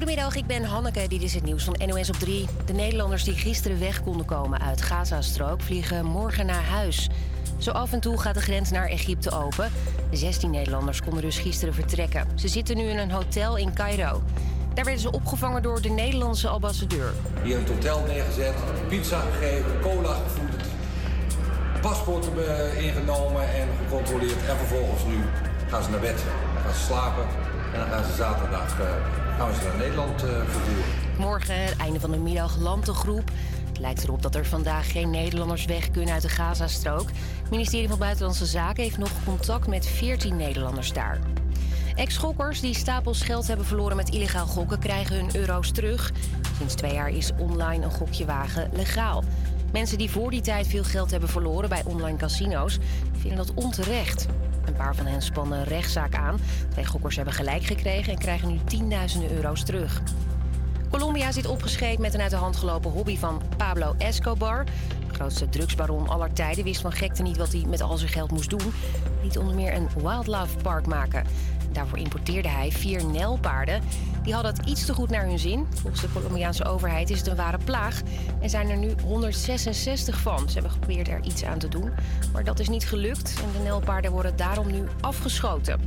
Goedemiddag, ik ben Hanneke. Dit is het nieuws van NOS op 3. De Nederlanders die gisteren weg konden komen uit Gazastrook vliegen morgen naar huis. Zo af en toe gaat de grens naar Egypte open. 16 Nederlanders konden dus gisteren vertrekken. Ze zitten nu in een hotel in Cairo. Daar werden ze opgevangen door de Nederlandse ambassadeur. Hier in het hotel neergezet, pizza gegeven, cola gevoerd, paspoorten eh, ingenomen en gecontroleerd. En vervolgens nu gaan ze naar bed, gaan ze slapen en dan gaan ze zaterdag uh, Nederland vervoeren. Morgen, einde van de middag, landt de groep. Het lijkt erop dat er vandaag geen Nederlanders weg kunnen uit de Gazastrook. Het ministerie van Buitenlandse Zaken heeft nog contact met 14 Nederlanders daar. Ex-gokkers die stapels geld hebben verloren met illegaal gokken krijgen hun euro's terug. Sinds twee jaar is online een gokje wagen legaal. Mensen die voor die tijd veel geld hebben verloren bij online casino's vinden dat onterecht. Een paar van hen spannen rechtszaak aan. Twee gokkers hebben gelijk gekregen en krijgen nu tienduizenden euro's terug. Colombia zit opgeschreven met een uit de hand gelopen hobby van Pablo Escobar. De grootste drugsbaron aller tijden wist van gekte niet wat hij met al zijn geld moest doen. Liet onder meer een wildlife park maken. Daarvoor importeerde hij vier nelpaarden. Die hadden het iets te goed naar hun zin. Volgens de Colombiaanse overheid is het een ware plaag. En zijn er nu 166 van. Ze hebben geprobeerd er iets aan te doen. Maar dat is niet gelukt. En de nelpaarden worden daarom nu afgeschoten.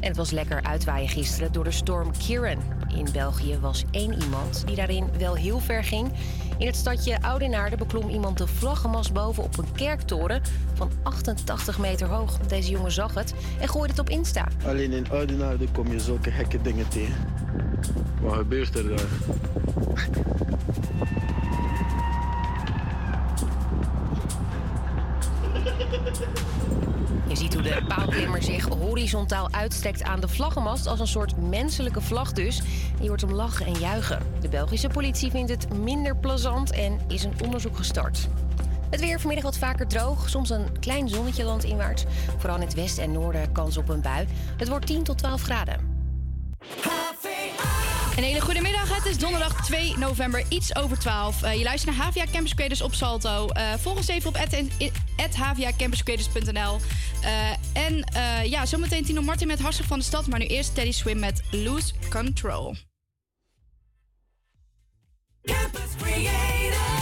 En het was lekker uitwaaien gisteren door de storm Kieran. In België was één iemand die daarin wel heel ver ging. In het stadje Oudenaarde beklom iemand de vlaggenmast boven op een kerktoren van 88 meter hoog. Deze jongen zag het en gooide het op Insta. Alleen in Oudenaarde kom je zulke gekke dingen tegen. Wat gebeurt er daar? Je ziet hoe de paalklimmer zich horizontaal uitstrekt aan de vlaggenmast als een soort menselijke vlag dus. Je hoort hem lachen en juichen. De Belgische politie vindt het minder plezant en is een onderzoek gestart. Het weer vanmiddag wat vaker droog, soms een klein zonnetje landinwaarts. Vooral in het westen en noorden kans op een bui. Het wordt 10 tot 12 graden. Een hele goede middag. Het is donderdag 2 november, iets over 12. Uh, je luistert naar HVA Campus Creators op Salto. Uh, volg ons even op hvacampuscreators.nl. Uh, en ja, zometeen Tino Martin met Hartstikke van de Stad. Maar nu eerst Teddy Swim met Lose Control. Campus Creators.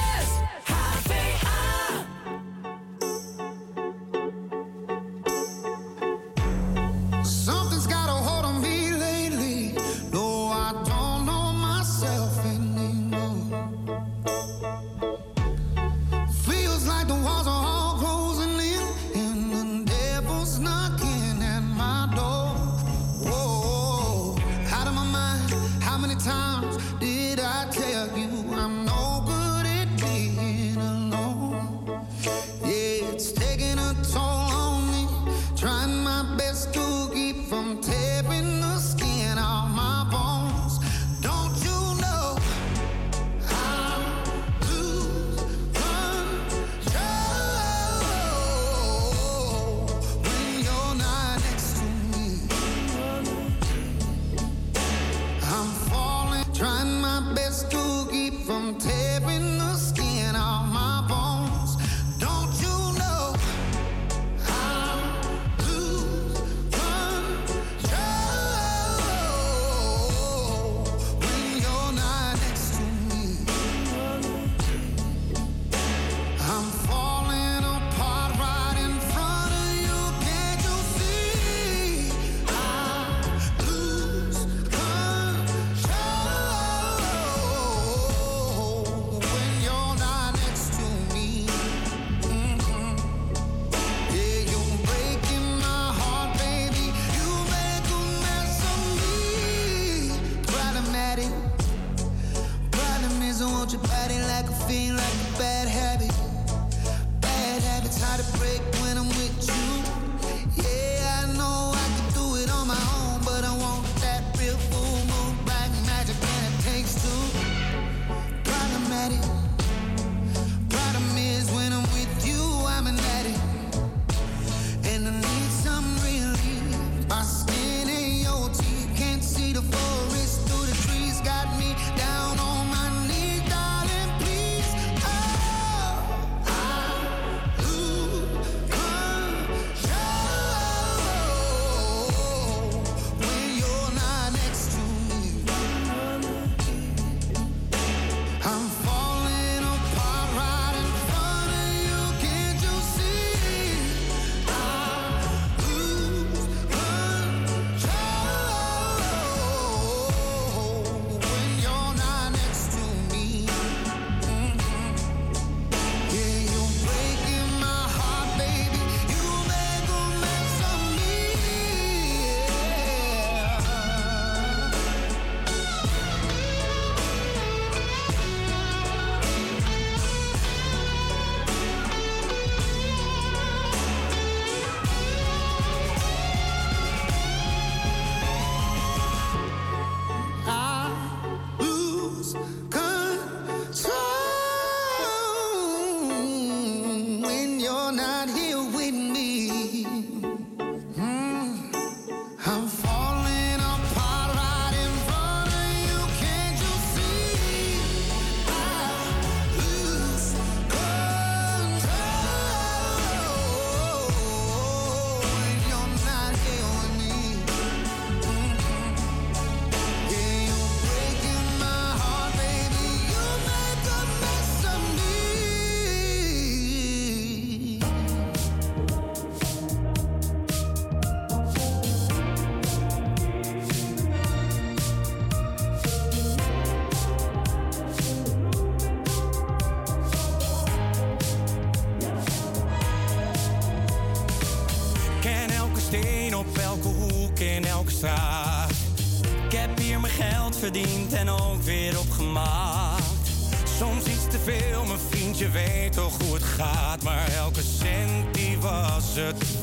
je weet toch hoe het gaat. Maar elke cent die was het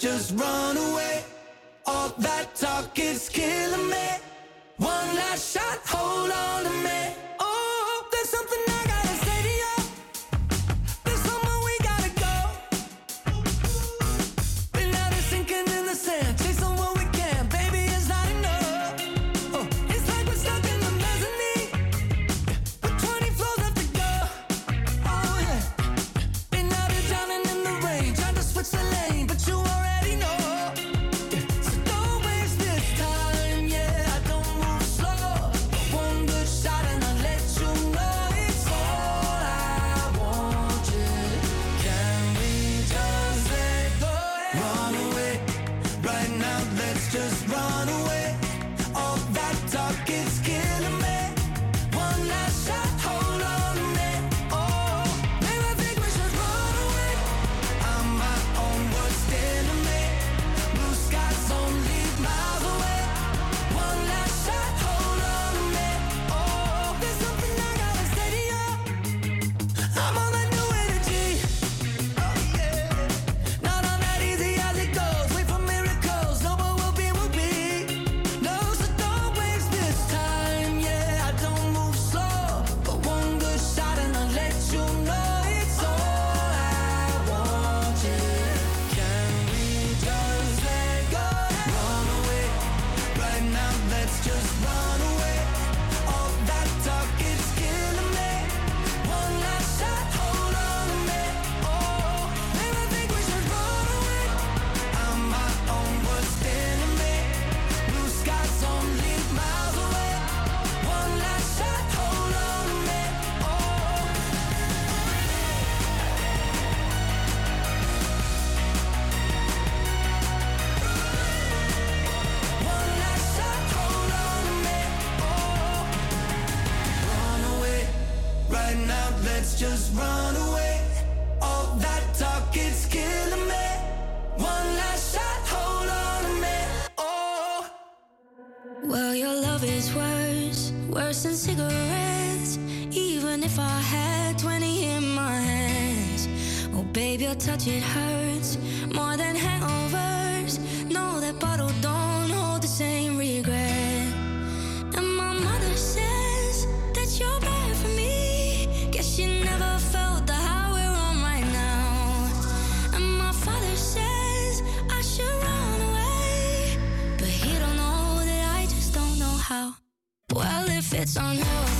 just run away. worse than cigarettes. Even if I had 20 in my hands. Oh, baby, your touch, it hurts more than hangovers. No, that bottle don't. It's unhealthy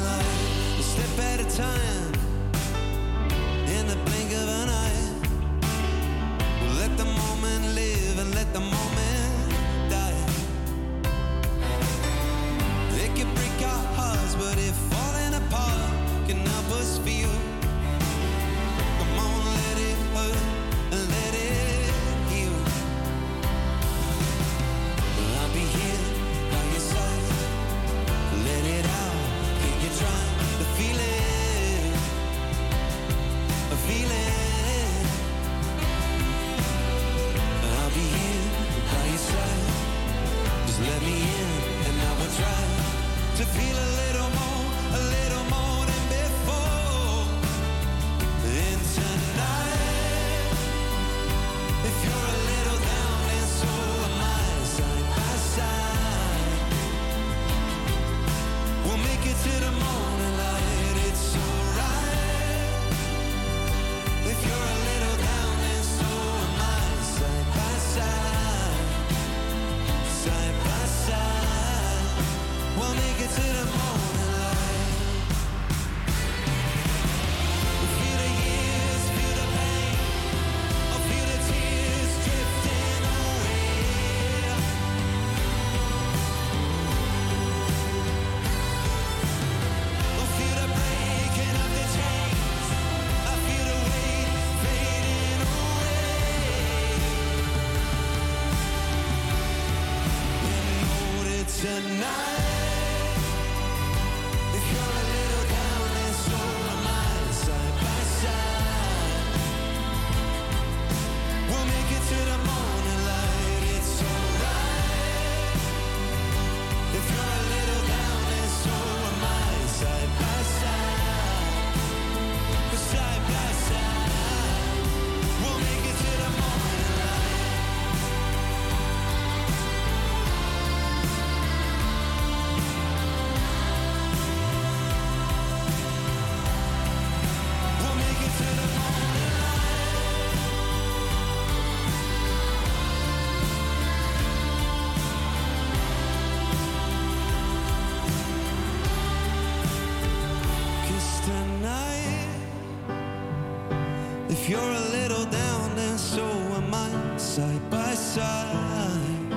side by side,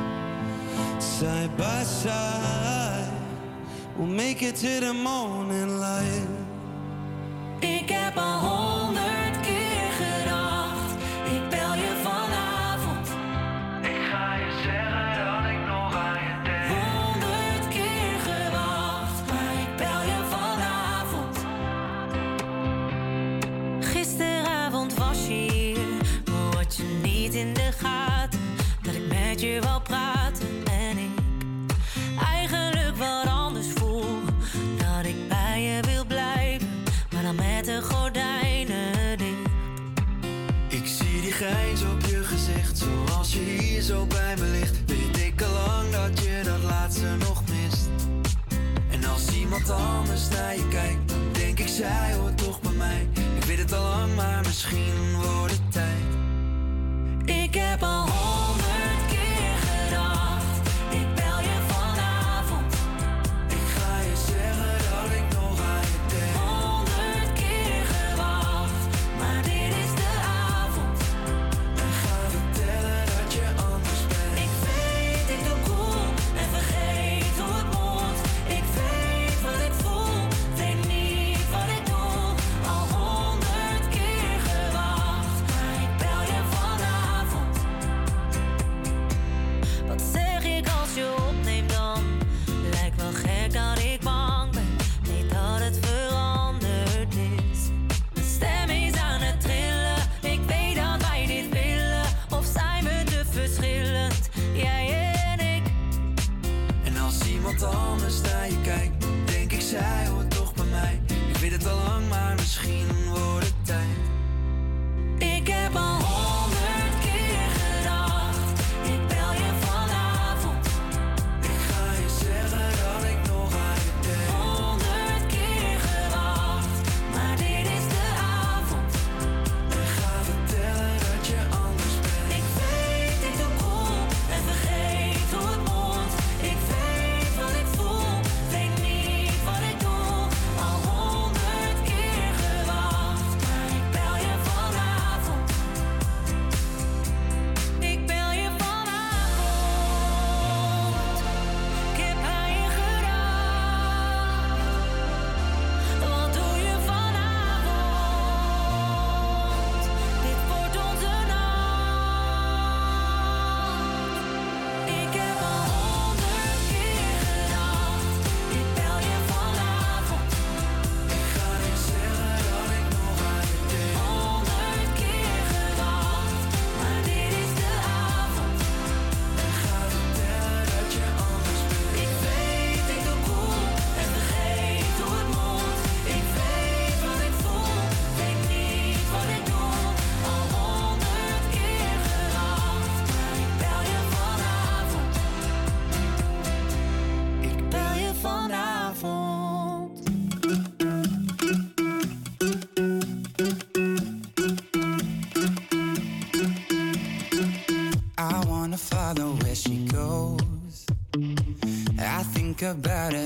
side by side. We'll make it to the moon. als je hier zo bij me ligt, weet ik al lang dat je dat laatste nog mist. En als iemand anders naar je kijkt, dan denk ik, zij hoort toch bij mij. Ik weet het al lang, maar misschien wordt het tijd. Ik heb al honger. about it.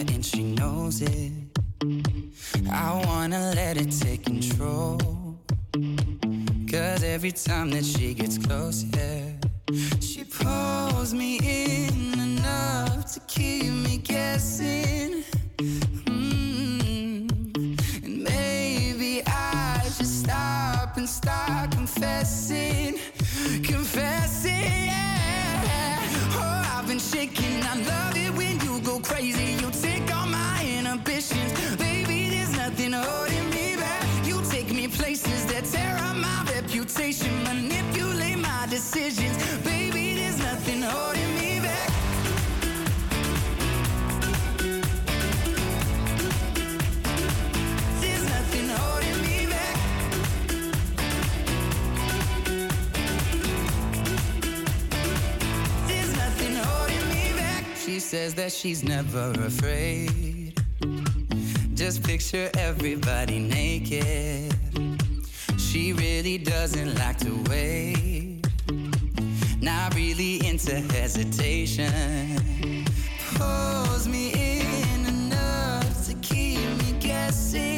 says that she's never afraid. Just picture everybody naked. She really doesn't like to wait. Not really into hesitation. Pulls me in enough to keep me guessing.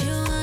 you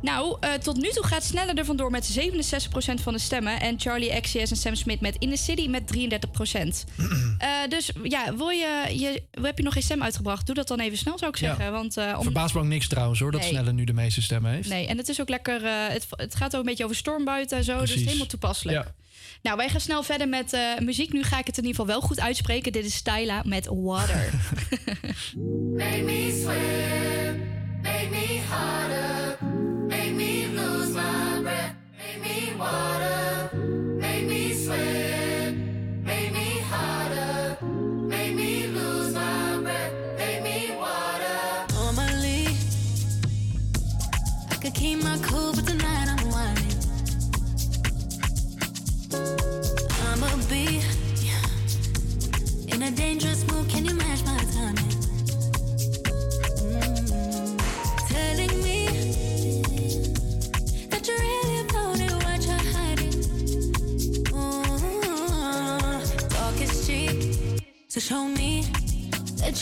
Nou, eh, tot nu toe gaat Sneller er vandoor met 67% van de stemmen. En Charlie XCS en Sam Smith met In the City met 33%. Eh, dus ja, wil je, je, heb je nog geen stem uitgebracht? Doe dat dan even snel, zou ik zeggen. Ja. Want, eh, me ook niks trouwens hoor, dat. Sneller nu de meeste stemmen heeft. Nee, en het is ook lekker, het, het, gaat ook een beetje over stormbuiten en zo. Dus helemaal toepasselijk. Nou, wij gaan snel verder met muziek. Nu ga ik het in ieder geval wel goed uitspreken. Dit is Tyla met Water. Make me swim. Make me harder, make me lose my breath, make me water.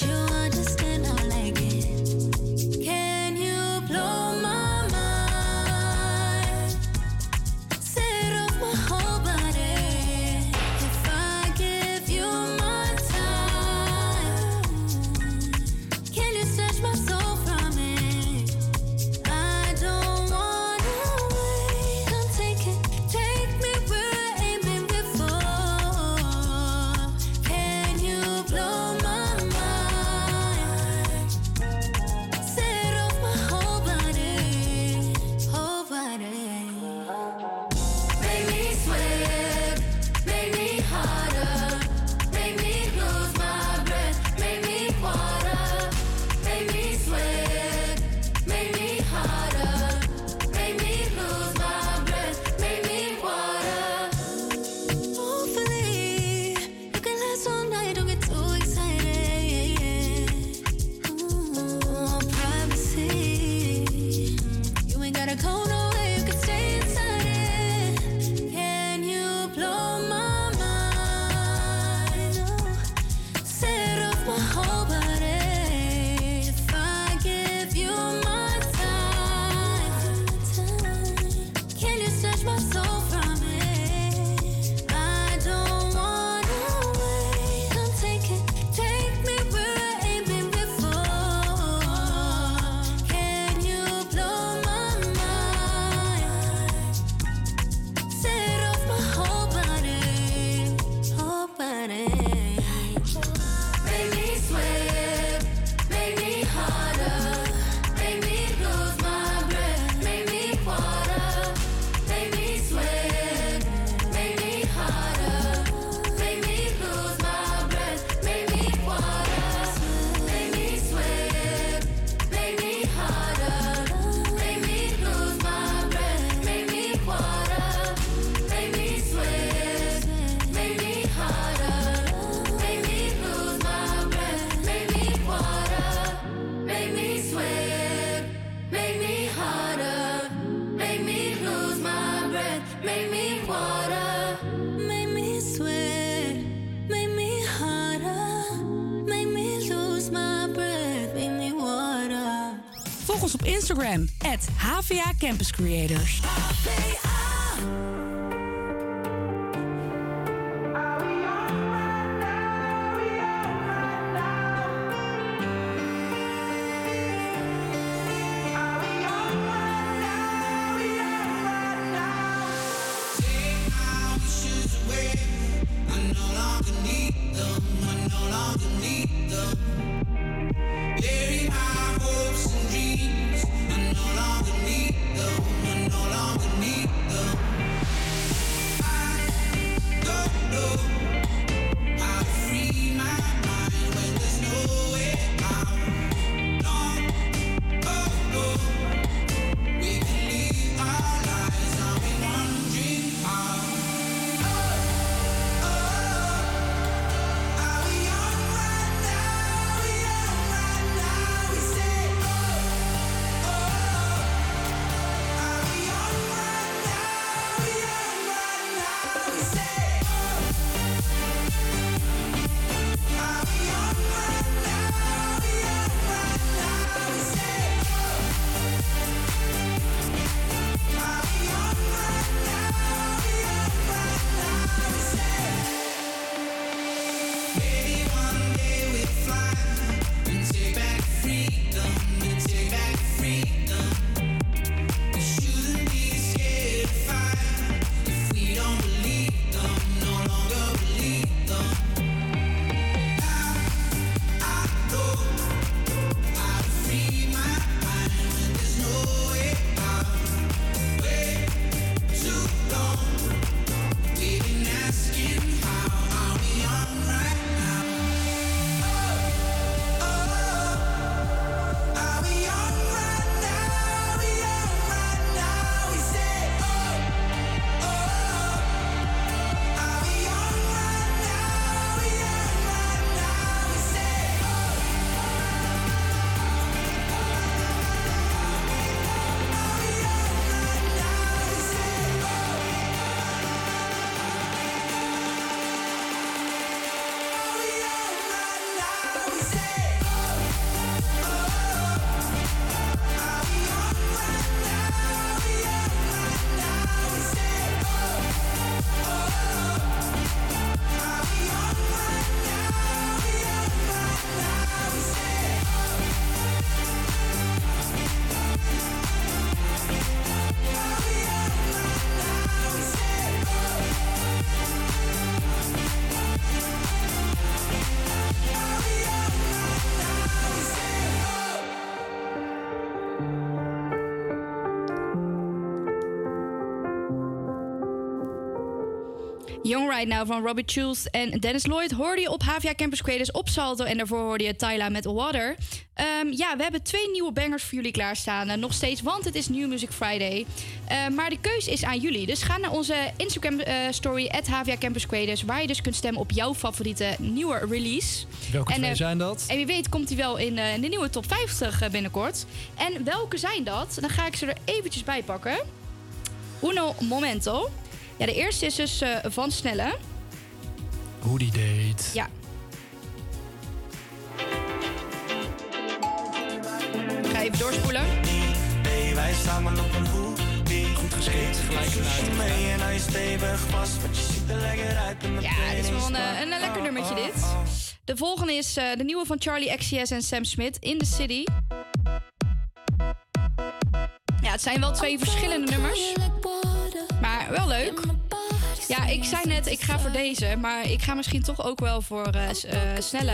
you understand. Instagram, at HVA Campus Creators. Right Now van Robbie Schulz en Dennis Lloyd hoorde je op HVA Campus Creators op Salto. En daarvoor hoorde je Tyla met Water. Ehm, ja, we hebben twee nieuwe bangers voor jullie klaarstaan. eh, nog steeds, want het is New Music Friday. Eh, maar de keus is aan jullie. Dus ga naar onze Instagram eh, story, at HVA Campus Creators. Waar je dus kunt stemmen op jouw favoriete nieuwe release. Welke En, twee eh, zijn dat? En wie weet komt hij wel in, in de nieuwe top 50 eh, binnenkort. En welke zijn dat? Dan ga ik ze er eventjes bij pakken. Uno momento. Ja, de eerste is dus eh, Van Snelle. Hoe die deed. Ja. Ga even doorspoelen. Nee, wij samen op een hoek. Goed geskikt, gelijk vanuit. mee en hij stevig vast, want je ziet er lekker uit. En Ja, dit is wel een, eh, een, een lekker nummertje dit. De volgende is eh, de nieuwe van Charlie XCS en Sam Smith, In the City. Ja, het zijn wel twee verschillende nummers. Maar wel leuk. Ja, ik zei net, ik ga voor deze. Maar ik ga misschien toch ook wel voor eh, eh, Snelle.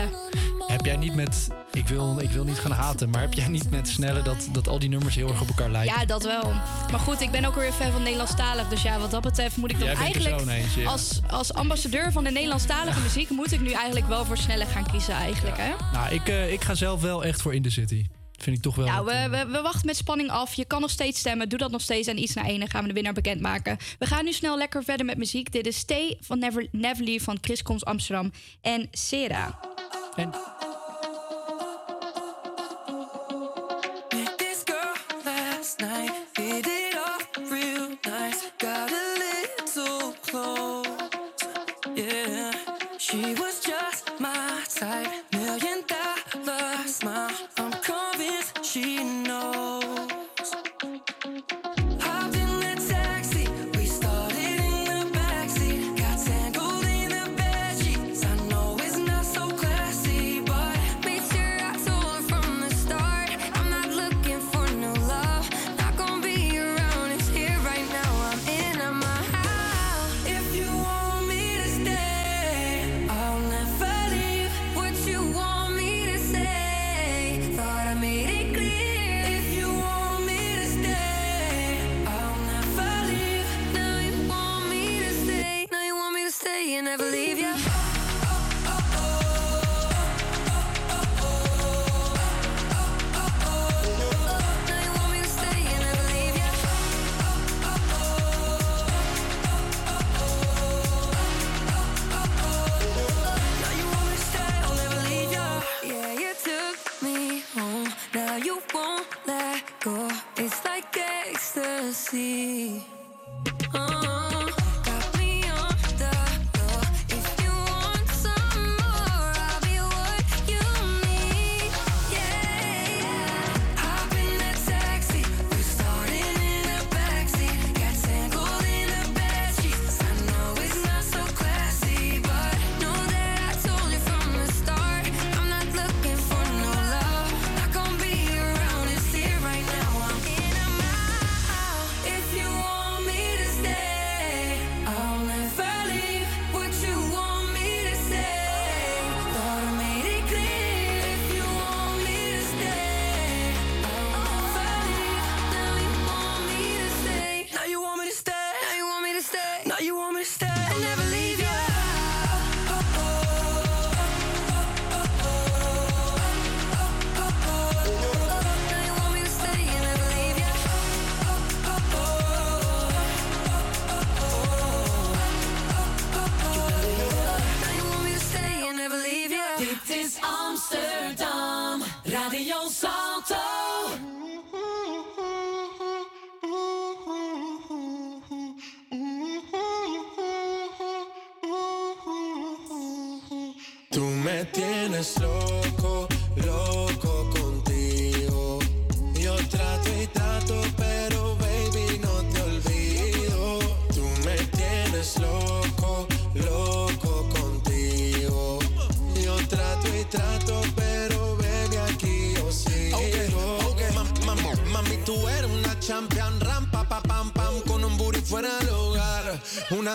Heb jij niet met... Ik wil, ik wil niet gaan haten, maar heb jij niet met Snelle... dat, dat al die nummers heel erg op elkaar lijken? Ja, dat wel. Maar goed, ik ben ook weer fan van Nederlandstalig. Dus ja, wat dat betreft moet ik dan eigenlijk... ja. als, als ambassadeur van de Nederlandstalige muziek... moet ik nu eigenlijk wel voor Snelle gaan kiezen eigenlijk, hè? Nou, ik, eh, ik ga zelf wel echt voor In The City. Vind ik toch wel... Nou, we, we, we wachten met spanning af. Je kan nog steeds stemmen. Doe dat nog steeds. En iets naar één. Gaan we de winnaar bekendmaken. We gaan nu snel lekker verder met muziek. Dit is Stay van Never, Never Leave van Chris Coms Amsterdam en Sera. En Met this girl last night, hit it off real nice. Got a little close, yeah. She was just my type,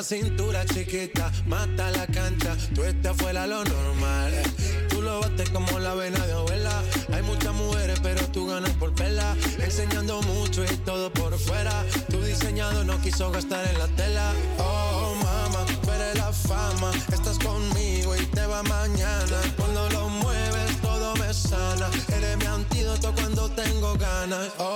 cintura chiquita, mata la cancha, tú estás fuera lo normal. Tú lo bates como la vena de abuela. Hay muchas mujeres, pero tú ganas por pela. Enseñando mucho y todo por fuera. Tu diseñado no quiso gastar en la tela. Oh, mamá, tú eres la fama. Estás conmigo y te va mañana. Cuando lo mueves todo me sana. Eres mi antídoto cuando tengo ganas. Oh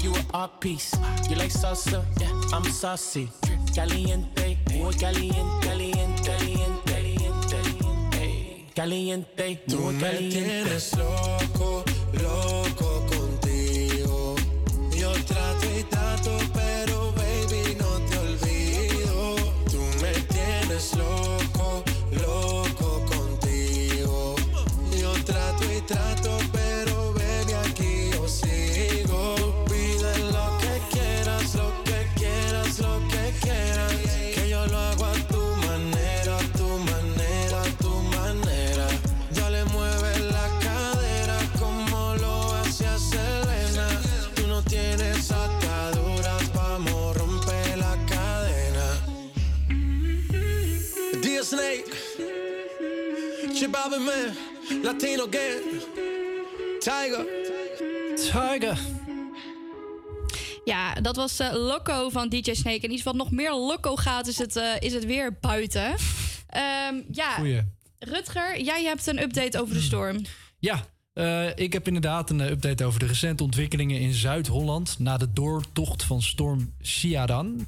You an art piece. You like salsa, yeah. I'm saucy. Caliente, muy caliente, caliente, caliente, caliente. Tú muy me caliente. tienes loco, loco contigo. Yo trato y trato, pero Man, Latino Gang, Tiger. Tiger. Ja, dat was eh, Loco van DJ Snake. En iets wat nog meer Loco gaat, is het, eh, is het weer buiten. Ehm, ja, Goeie. Rutger, jij hebt een update over de storm. Ja, eh, ik heb inderdaad een update over de recente ontwikkelingen in Zuid-Holland na de doortocht van storm Ciaran.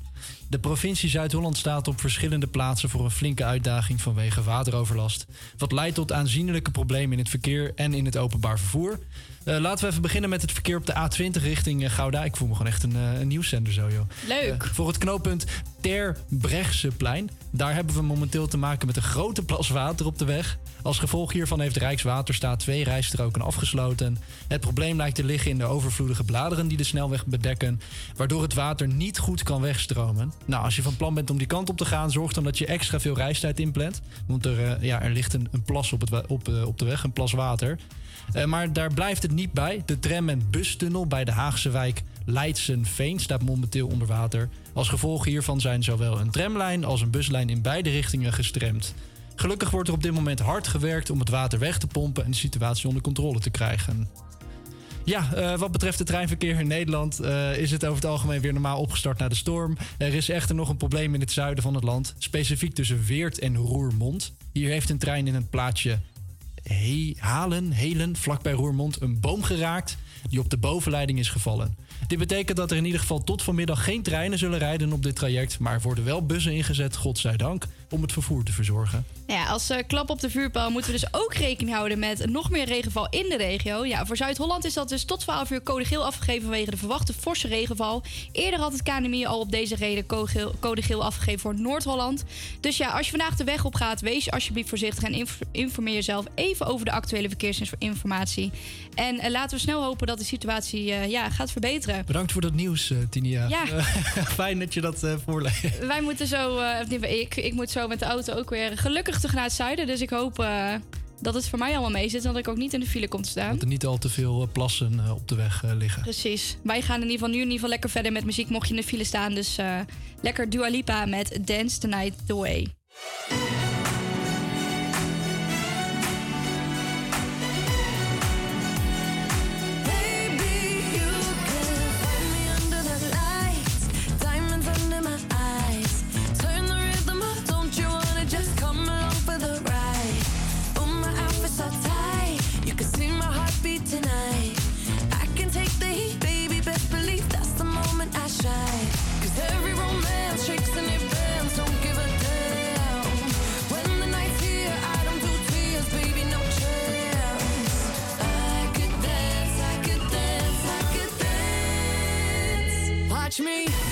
De provincie Zuid-Holland staat op verschillende plaatsen voor een flinke uitdaging vanwege wateroverlast. Wat leidt tot aanzienlijke problemen in het verkeer en in het openbaar vervoer. Eh, laten we even beginnen met het verkeer op de A20 richting eh, Gouda. Ik voel me gewoon echt een, een nieuwszender zo, joh. Leuk. Voor het knooppunt Terbrechtseplein. Daar hebben we momenteel te maken met een grote plas water op de weg. Als gevolg hiervan heeft Rijkswaterstaat twee rijstroken afgesloten. Het probleem lijkt te liggen in de overvloedige bladeren die de snelweg bedekken, waardoor het water niet goed kan wegstromen. Nou, als je van plan bent om die kant op te gaan, zorg dan dat je extra veel reistijd inplant. Want er, eh, ja, er ligt een, een plas op, op, eh, op de weg, een plas water. Eh, maar daar blijft het niet bij. De tram- en bustunnel bij de Haagse wijk Leidsenveen staat momenteel onder water. Als gevolg hiervan zijn zowel een tramlijn als een buslijn in beide richtingen gestremd. Gelukkig wordt er op dit moment hard gewerkt om het water weg te pompen en de situatie onder controle te krijgen. Ja, eh, wat betreft het treinverkeer in Nederland eh, is het over het algemeen weer normaal opgestart na de storm. Er is echter nog een probleem in het zuiden van het land, specifiek tussen Weert en Roermond. Hier heeft een trein in het plaatsje He- Halen, Helen, vlakbij Roermond, een boom geraakt die op de bovenleiding is gevallen. Dit betekent dat er in ieder geval tot vanmiddag geen treinen zullen rijden op dit traject, maar worden wel bussen ingezet, godzijdank, om het vervoer te verzorgen. Ja, als eh, klap op de vuurpijl moeten we dus ook rekening houden met nog meer regenval in de regio. Ja, voor Zuid-Holland is dat dus tot 12 uur code geel afgegeven vanwege de verwachte forse regenval. Eerder had het KNMI al op deze reden code geel, code geel afgegeven voor Noord-Holland. Dus ja, als je vandaag de weg op gaat, wees alsjeblieft voorzichtig en inf- informeer jezelf even over de actuele verkeersinformatie. En eh, laten we snel hopen dat de situatie eh, ja, gaat verbeteren. Bedankt voor dat nieuws, Tinia. Ja. Fijn dat je dat voorleest. Wij moeten zo, ik, ik moet zo met de auto ook weer gelukkig terug naar het zuiden. Dus ik hoop eh, dat het voor mij allemaal mee zit en dat ik ook niet in de file kom te staan. Dat er niet al te veel eh, plassen eh, op de weg liggen. Precies. Wij gaan in ieder geval nu in ieder geval lekker verder met muziek mocht je in de file staan. Dus lekker Dua Lipa met Dance the Night the me.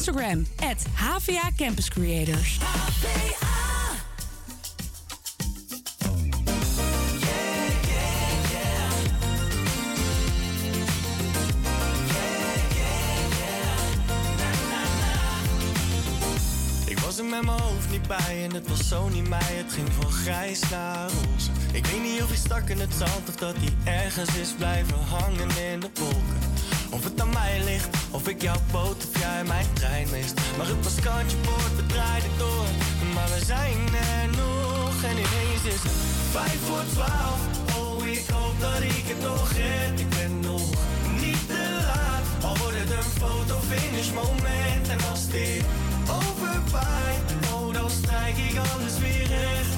Instagram, at HVA Campus Creators. Met mijn hoofd niet bij en het was zo niet mij. Het ging van grijs naar roze. Ik weet niet of hij stak in het zand of dat hij ergens is blijven hangen in de wolken. Of het aan mij ligt, of ik jouw boot of jij mijn trein mist. Maar het was kantje boord, we draaiden door. Maar we zijn er nog en ineens is vijf voor twaalf. Oh, ik hoop dat ik het nog red. Ik ben nog niet te laat. Al wordt het een foto-finish moment. En als dit overwaait, oh, dan strijk ik alles weer recht.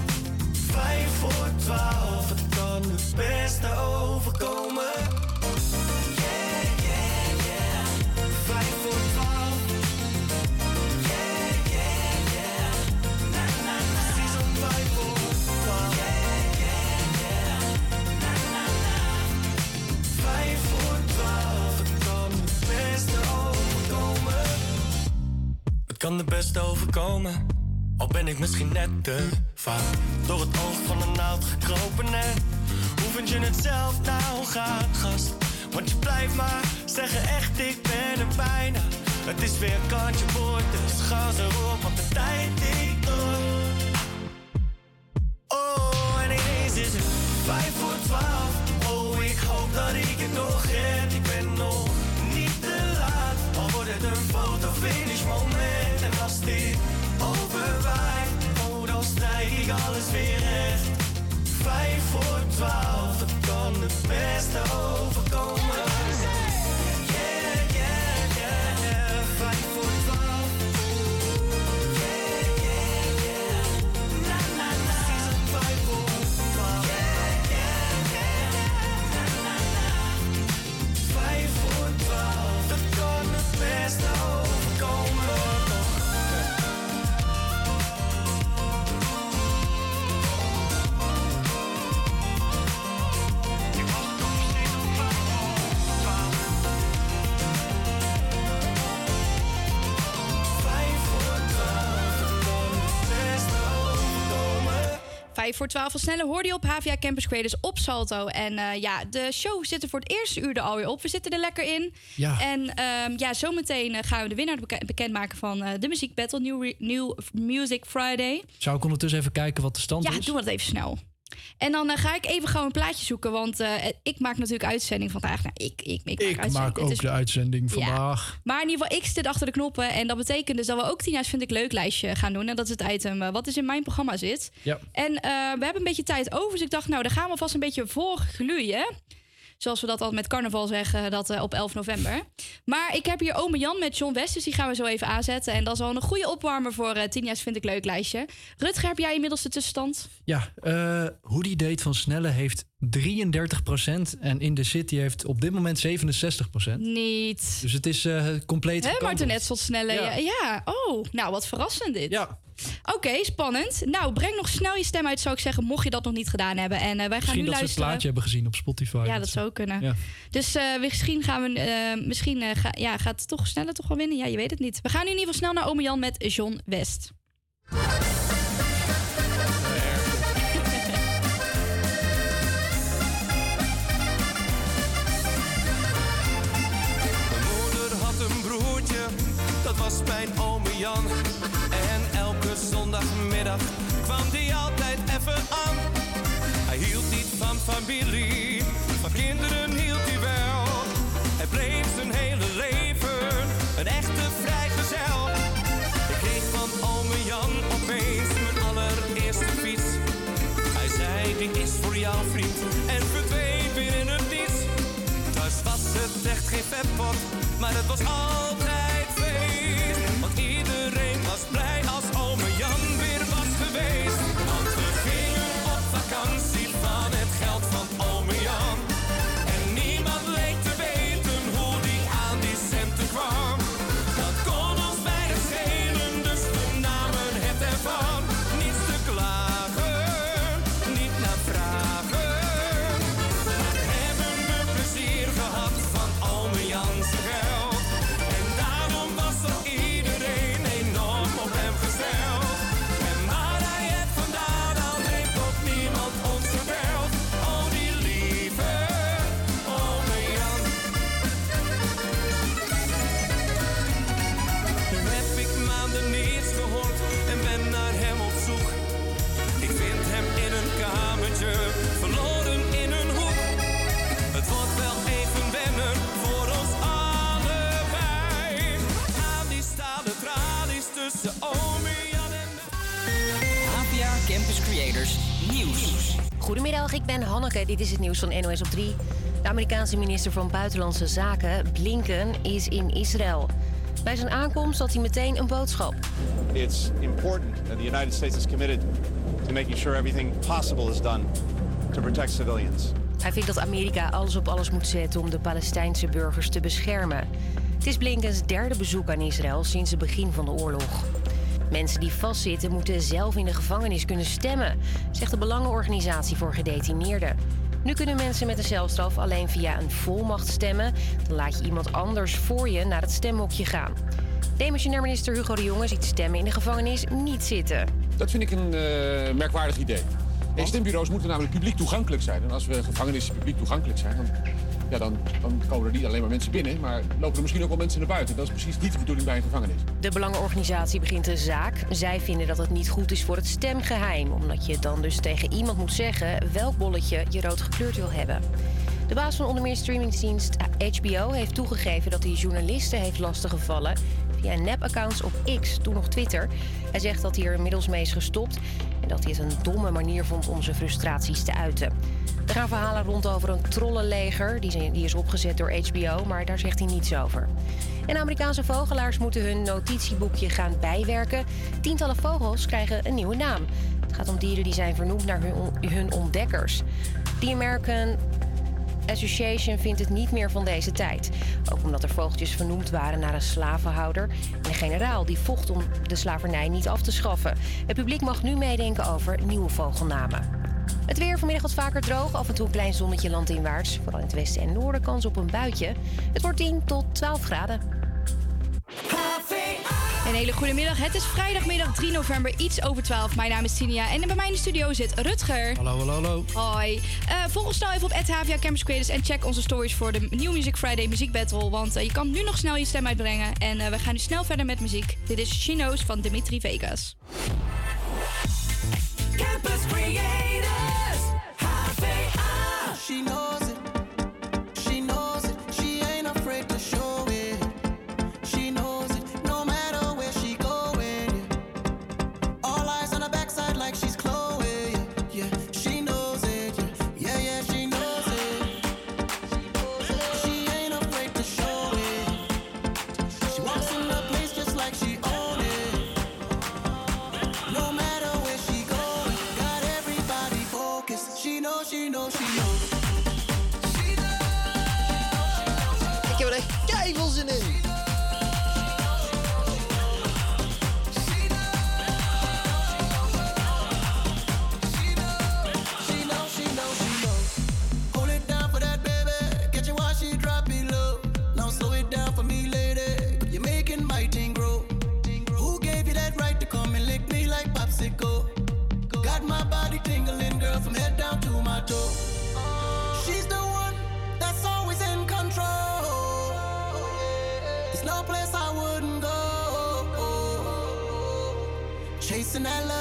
Vijf voor twaalf, het kan het beste kan de beste overkomen. Al ben ik misschien net te vaak door het oog van een naald gekropen. En hoe vind je het zelf nou gaat, gast? Want je blijft maar zeggen echt, ik ben er bijna. Het is weer kantje boord, dus gas erop, want de tijd tikt door. Oh, en ineens is het vijf voor twaalf. Oh, ik hoop dat ik het nog red. Ik ben nog het een foto-finish moment. En als dit overwaait, oh, dan strijk ik alles weer recht. Vijf voor twaalf, het kan het beste overkomen. 5 voor 12 van Snelle hoorde je op HVA Campus Creators op Salto. En eh, ja, de show zit er voor het eerste uur er alweer op. We zitten er lekker in. Ja. En ehm, ja, zometeen eh, gaan we de winnaar beke- bekendmaken van eh, de Muziek Battle New, New Music Friday. Zou ik ondertussen even kijken wat de stand Ja, is? doe dat even snel. En dan eh, ga ik even gauw een plaatje zoeken, want eh, ik maak natuurlijk uitzending vandaag. Nou, ik, ik, ik, maak, Ik uitzending. maak Het ook is- de uitzending Ja. vandaag. Maar in ieder geval, ik zit achter de knoppen. En dat betekent dus dat we ook 10 jaar vind ik leuk lijstje gaan doen. En dat is het item eh, wat dus in mijn programma zit. Ja. En we hebben een beetje tijd over. Dus ik dacht, nou, daar gaan we vast een beetje voor gluien. Zoals we dat al met carnaval zeggen, dat eh, op 11 november. Maar ik heb hier Ome Jan met John West, dus die gaan we zo even aanzetten. En dat is al een goede opwarmer voor eh 10 jaar vind ik leuk lijstje. Rutger, heb jij inmiddels de tussenstand? Ja, eh Hoodie Date van Snelle heeft 33% en In The City heeft op dit moment 67%. Niet. Dus het is eh compleet Hè. Martin Netzel snelle. Ja. Ja. ja. Oh, nou wat verrassend dit. Ja. Oké, spannend. Nou, breng nog snel je stem uit, zou ik zeggen, mocht je dat nog niet gedaan hebben. En eh, wij gaan Misschien nu dat ze het luisteren. plaatje hebben gezien op Spotify. Ja, dat zou ook kunnen. Ja. Dus eh, misschien gaan we. eh, misschien eh, ga- ja, gaat het toch sneller toch wel winnen? Ja, je weet het niet. We gaan nu in ieder geval snel naar Ome Jan met John West. Mijn moeder had een broertje, dat was mijn ome Jan. Kwam die altijd even aan. Hij hield niet familie. Van kinderen hield hij wel. Hij bleef zijn hele leven een echte vrijgezel. Ik kreeg van ome Jan opeens mijn allereerste fiets. Hij zei, die is voor jou vriend. En verdween weer in het niets. Thuis was het echt geen vetpot, maar het was altijd feest. Goedemiddag, ik ben Hanneke. Dit is het nieuws van NOS op 3. De Amerikaanse minister van Buitenlandse Zaken, Blinken, is in Israël. Bij zijn aankomst had hij meteen een boodschap. It's important that the United States is committed to making sure everything possible is done to protect civilians. Hij vindt dat Amerika alles op alles moet zetten om de Palestijnse burgers te beschermen. Het is Blinkens derde bezoek aan Israël sinds het begin van de oorlog. Mensen die vastzitten moeten zelf in de gevangenis kunnen stemmen, zegt de Belangenorganisatie voor Gedetineerden. Nu kunnen mensen met een celstraf alleen via een volmacht stemmen. Dan laat je iemand anders voor je naar het stemhokje gaan. Demissionair minister Hugo de Jonge ziet stemmen in de gevangenis niet zitten. Dat vind ik een eh, merkwaardig idee. Stembureaus moeten namelijk publiek toegankelijk zijn. En als we gevangenissen publiek toegankelijk zijn, dan, ja, dan, dan komen er niet alleen maar mensen binnen, maar lopen er misschien ook wel mensen naar buiten. Dat is precies niet de bedoeling bij een gevangenis. De Belangenorganisatie begint een zaak. Zij vinden dat het niet goed is voor het stemgeheim, omdat je dan dus tegen iemand moet zeggen welk bolletje je rood gekleurd wil hebben. De baas van onder meer streamingsdienst HBO heeft toegegeven dat hij journalisten heeft lastiggevallen via nepaccounts op X, toen nog Twitter. Hij zegt dat hij er inmiddels mee is gestopt en dat hij het een domme manier vond om zijn frustraties te uiten. Er gaan verhalen rond over een trollenleger, die is opgezet door HBO, maar daar zegt hij niets over. En Amerikaanse vogelaars moeten hun notitieboekje gaan bijwerken. Tientallen vogels krijgen een nieuwe naam. Het gaat om dieren die zijn vernoemd naar hun, hun ontdekkers. The American Association vindt het niet meer van deze tijd. Ook omdat er vogeltjes vernoemd waren naar een slavenhouder en generaal die vocht om de slavernij niet af te schaffen. Het publiek mag nu meedenken over nieuwe vogelnamen. Het weer vanmiddag wat vaker droog, af en toe een klein zonnetje landinwaarts. Vooral in het westen en noorden kans op een buitje. Het wordt 10 tot 12 graden. Een hele goede middag. Het is vrijdagmiddag 3 november, iets over 12. Mijn naam is Tinia en bij mij in de studio zit Rutger. Hallo, hallo, hallo. Hoi. Eh volg ons snel even op HVA Campus Creators en check onze stories voor de New Music Friday Muziek Battle. Want eh, je kan nu nog snel je stem uitbrengen. En eh, we gaan nu snel verder met muziek. Dit is She Knows van Dimitri Vegas. Campus Creators, HVA. Chasing that love,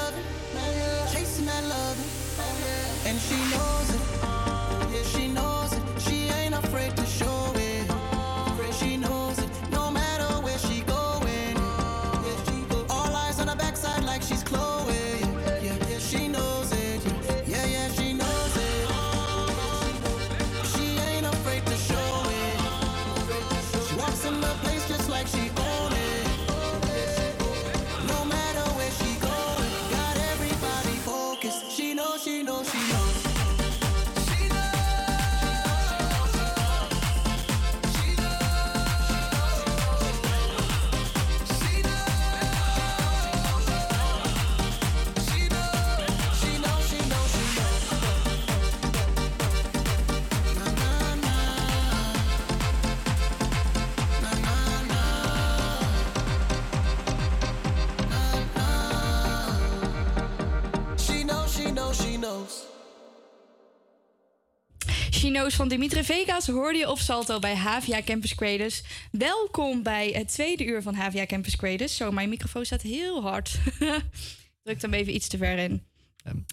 Van Dimitri Vegas hoorde je op Salto bij HVA Campus Creators. Welkom bij het tweede uur van HVA Campus Creators. Zo, mijn microfoon staat heel hard. Druk hem even iets te ver in.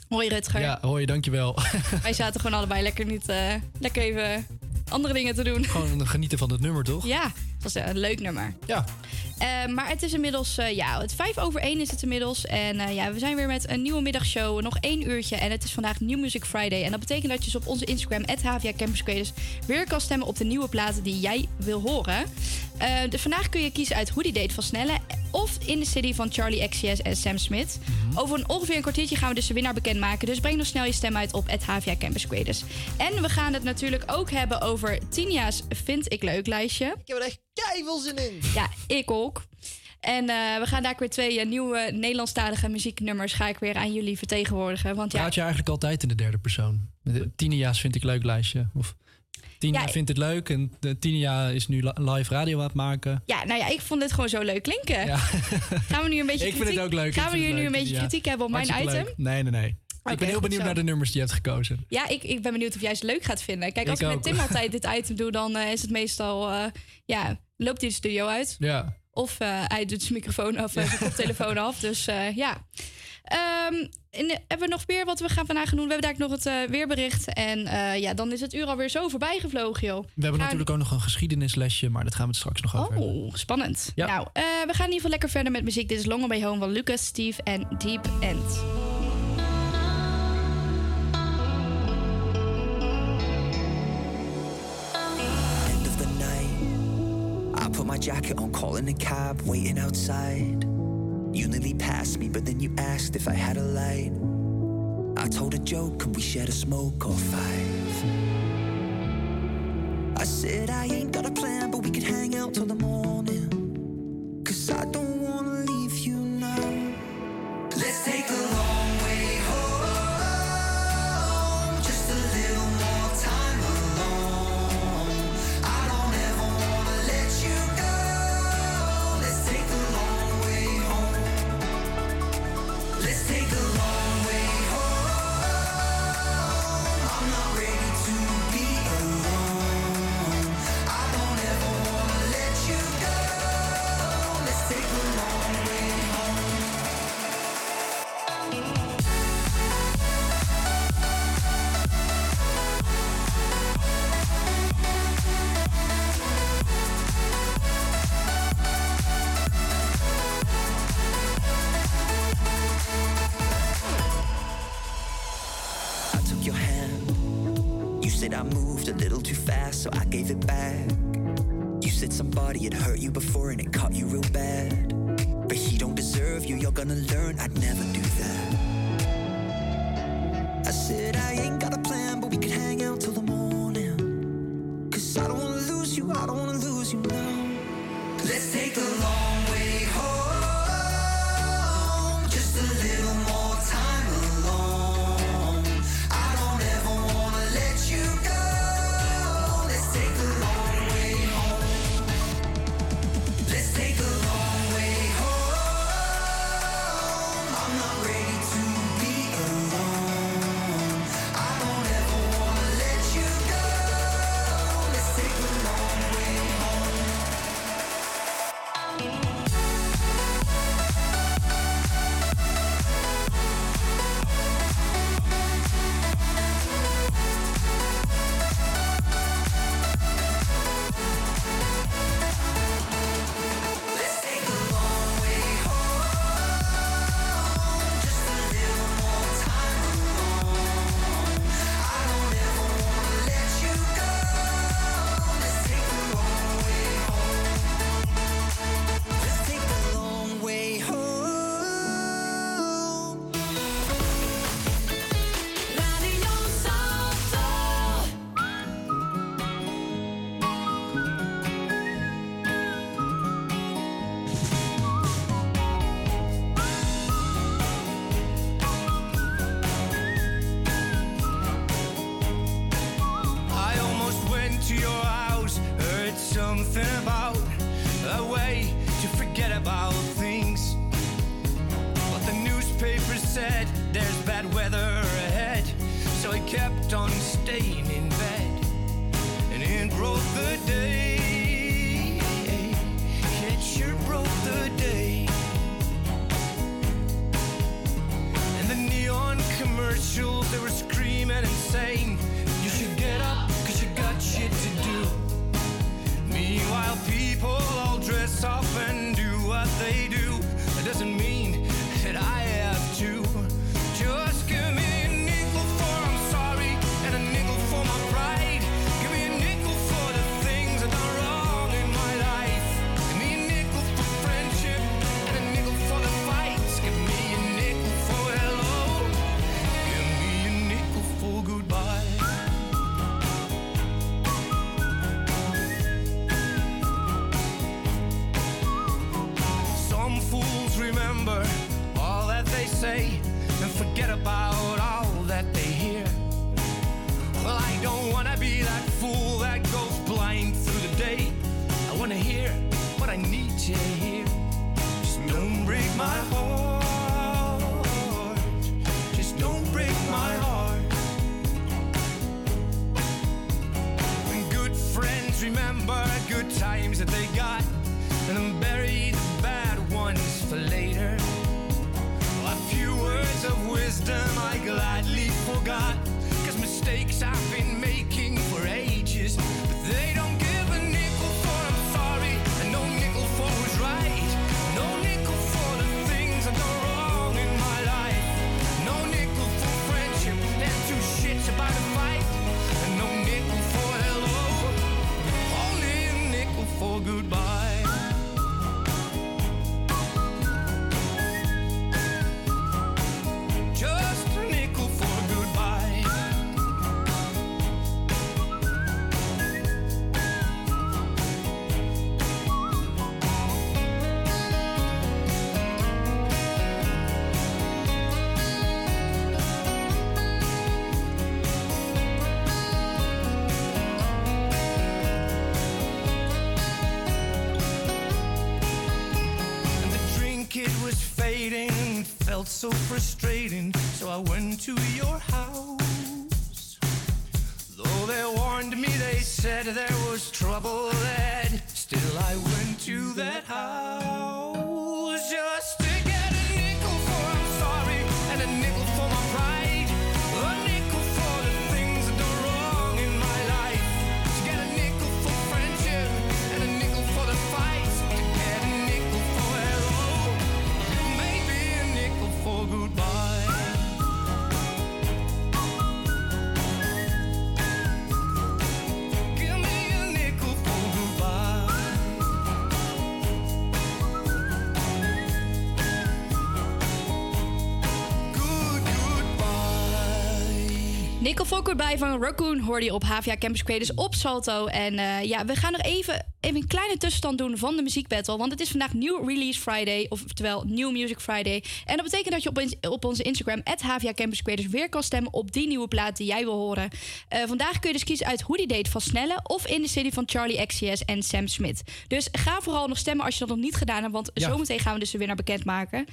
Hoi Rutger. Ja, hoi, dankjewel. Wij zaten gewoon allebei lekker niet... eh, lekker even andere dingen te doen. Gewoon genieten van het nummer, toch? Ja, dat was een leuk nummer. Ja. Eh, maar het is inmiddels, eh, ja, het vijf over één is het inmiddels. En eh, ja, we zijn weer met een nieuwe middagshow. Nog één uurtje. En het is vandaag New Music Friday. En dat betekent dat je dus op onze Instagram, HVA Campus Creators, weer kan stemmen op de nieuwe platen die jij wil horen. Eh, de, vandaag kun je kiezen uit Hoe die Date van Snelle of In the City van Charlie XCS en Sam Smith. Over een ongeveer een kwartiertje gaan we dus de winnaar bekendmaken. Dus breng nog snel je stem uit op HVA Campus Creators. En we gaan het natuurlijk ook hebben over Tinia's Vind ik Leuk lijstje. Ik heb er echt keiveel zin in. Ja, ik ook. En eh, we gaan daar weer twee eh, nieuwe Nederlandstalige muzieknummers ga ik weer aan jullie vertegenwoordigen. Want ja, Praat je eigenlijk altijd in de derde persoon? De Tinia's vind ik leuk lijstje. Of Tina Ja, vindt het leuk en de Tinia is nu li- live radio aan het maken. ja, nou ja, ik vond dit gewoon zo leuk klinken. Ja. Gaan we nu een beetje Ik vind kritiek, het ook leuk. Gaan we vind hier het nu een beetje kritiek hebben op mijn Hartstikke item? leuk. Nee, nee, nee. Ik ben heel benieuwd naar de nummers die je hebt gekozen. Ja, ik, ik ben benieuwd of jij het leuk gaat vinden. Kijk, als Ik ik, met. Tim altijd dit item doe, dan eh, is het meestal, eh, ja, loopt hij de studio uit. Ja. Of eh, hij doet zijn microfoon of zijn koptelefoon af. Dus ja. Ehm, en, hebben we nog meer wat we gaan vandaag doen? We hebben daar nog het weerbericht. En ja, dan is het uur alweer zo voorbij gevlogen, joh. We hebben Gaan- natuurlijk ook nog een geschiedenislesje, maar dat gaan we het straks nog over hebben. Oh, spannend. Ja. Nou, we gaan in ieder geval lekker verder met muziek. Dit is Long Way Home van Lucas, Steve en Deep End. End jacket on, calling a cab, waiting outside. You nearly passed me, but then you asked if I had a light. I told a joke, could we share a smoke or five? I said I ain't got a plan, but we could hang out till the morning. Cause I don't wanna leave you now. Let's take the long somebody had hurt you before felt so frustrating. So I went to your house. Though they warned me, they said there was For Goodbye van Raccoon hoorde je op HVA Campus Creators op Salto. En eh, ja, we gaan nog even, even een kleine tussenstand doen van de muziekbattle. Want het is vandaag New Release Friday, oftewel New Music Friday. En dat betekent dat je op, in- op onze Instagram, HVA Campus Creators, weer kan stemmen op die nieuwe plaat die jij wil horen. Eh, vandaag kun je dus kiezen uit Hoe die Date van Snelle of In the City van Charlie XCS en Sam Smith. Dus ga vooral nog stemmen als je dat nog niet gedaan hebt, want Ja. zometeen gaan we dus de winnaar bekendmaken.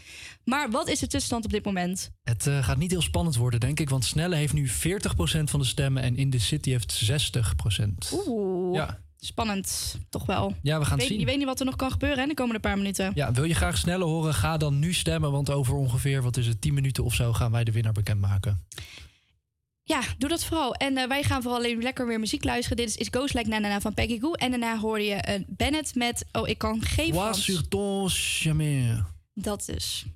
Maar wat is de tussenstand op dit moment? Het eh, gaat niet heel spannend worden, denk ik. Want Snelle heeft nu 40% van de stemmen en In the City heeft 60%. Oeh, Ja. Spannend. Toch wel. Ja, we gaan weet, zien. Je weet niet wat er nog kan gebeuren hè, de komende paar minuten. Ja, wil je graag Snelle horen? Ga dan nu stemmen. Want over ongeveer, wat is het, 10 minuten of zo gaan wij de winnaar bekendmaken. Ja, doe dat vooral. En eh, wij gaan vooral alleen lekker weer muziek luisteren. Dit is It Goes Like Na Na Na van Peggy Goo. En daarna hoorde je uh, Bennett met... Oh, ik kan geen Frans. sur ton chemin. Dat dus.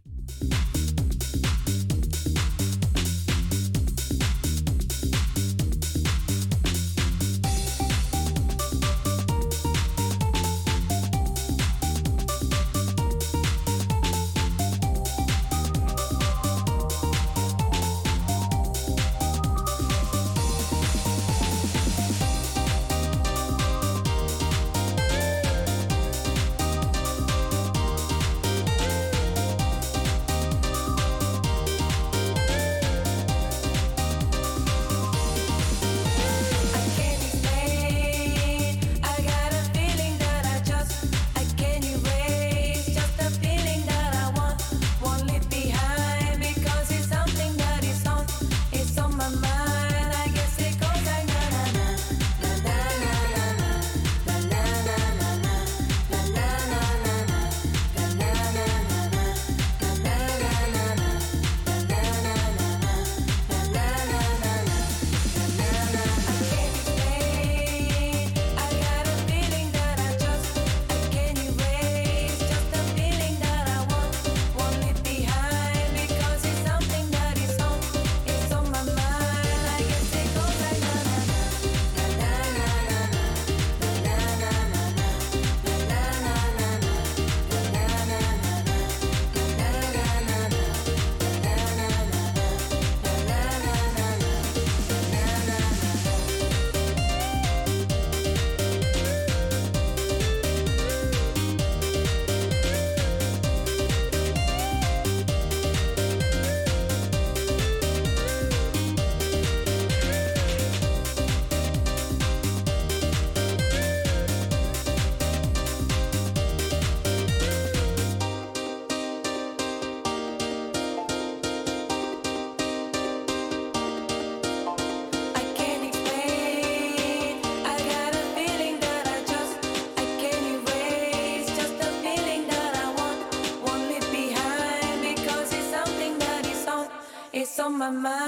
My mind.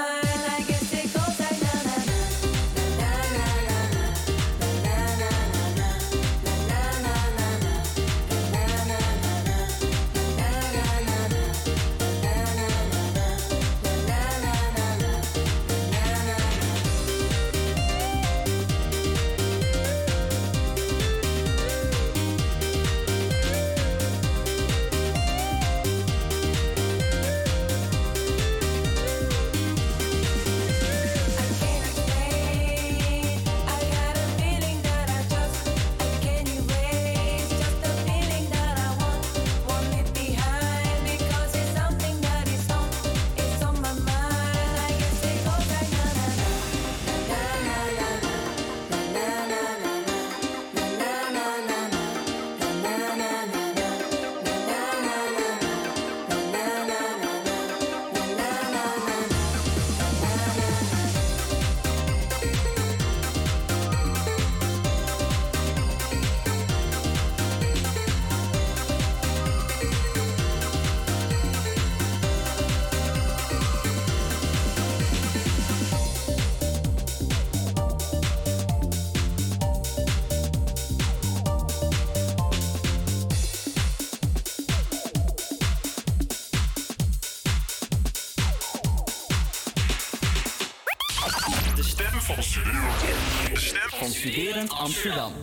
是的。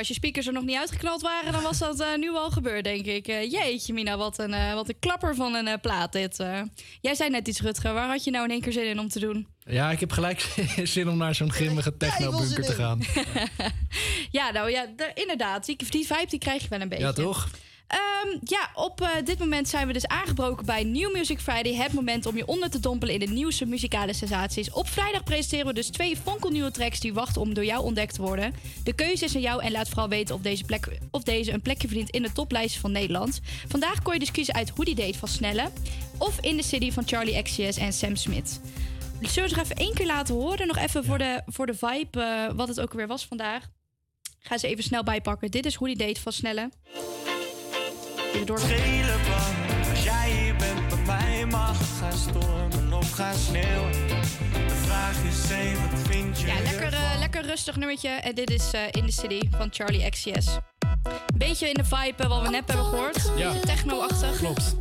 Als je speakers er nog niet uitgeknald waren, dan was dat eh, nu al gebeurd, denk ik. Eh, jeetje, Mina, wat een, eh, wat een klapper van een plaat dit. eh. Jij zei net iets, Rutger. Waar had je nou in één keer zin in om te doen? Ja, ik heb gelijk zin om naar zo'n grimmige technobunker te gaan. ja, nou ja, de- inderdaad. Die, die vibe die krijg je wel een beetje. Ja, toch? Ehm, ja, op eh, dit moment zijn we dus aangebroken bij New Music Friday. Het moment om je onder te dompelen in de nieuwste muzikale sensaties. Op vrijdag presenteren we dus twee fonkelnieuwe tracks die wachten om door jou ontdekt te worden. De keuze is aan jou en laat vooral weten of deze, plek, of deze een plekje verdient in de toplijst van Nederland. Vandaag kon je dus kiezen uit Hoe Die Date van Snelle of In The City van Charlie XCS en Sam Smith. Zullen we nog even één keer laten horen? Nog even voor, de, voor de vibe, eh, wat het ook weer was vandaag. Ga ze even snel bijpakken. Dit is Hoe Die Date van Snelle. Even door. Stormen of gaan sneeuwen. De vraag is hé, wat vind je Ja, lekker, ervan? eh, lekker rustig nummertje. En dit is eh, In The City van Charlie XCS. Een beetje in de vibe eh, wat we net hebben gehoord. Ja. Techno-achtig. Klopt.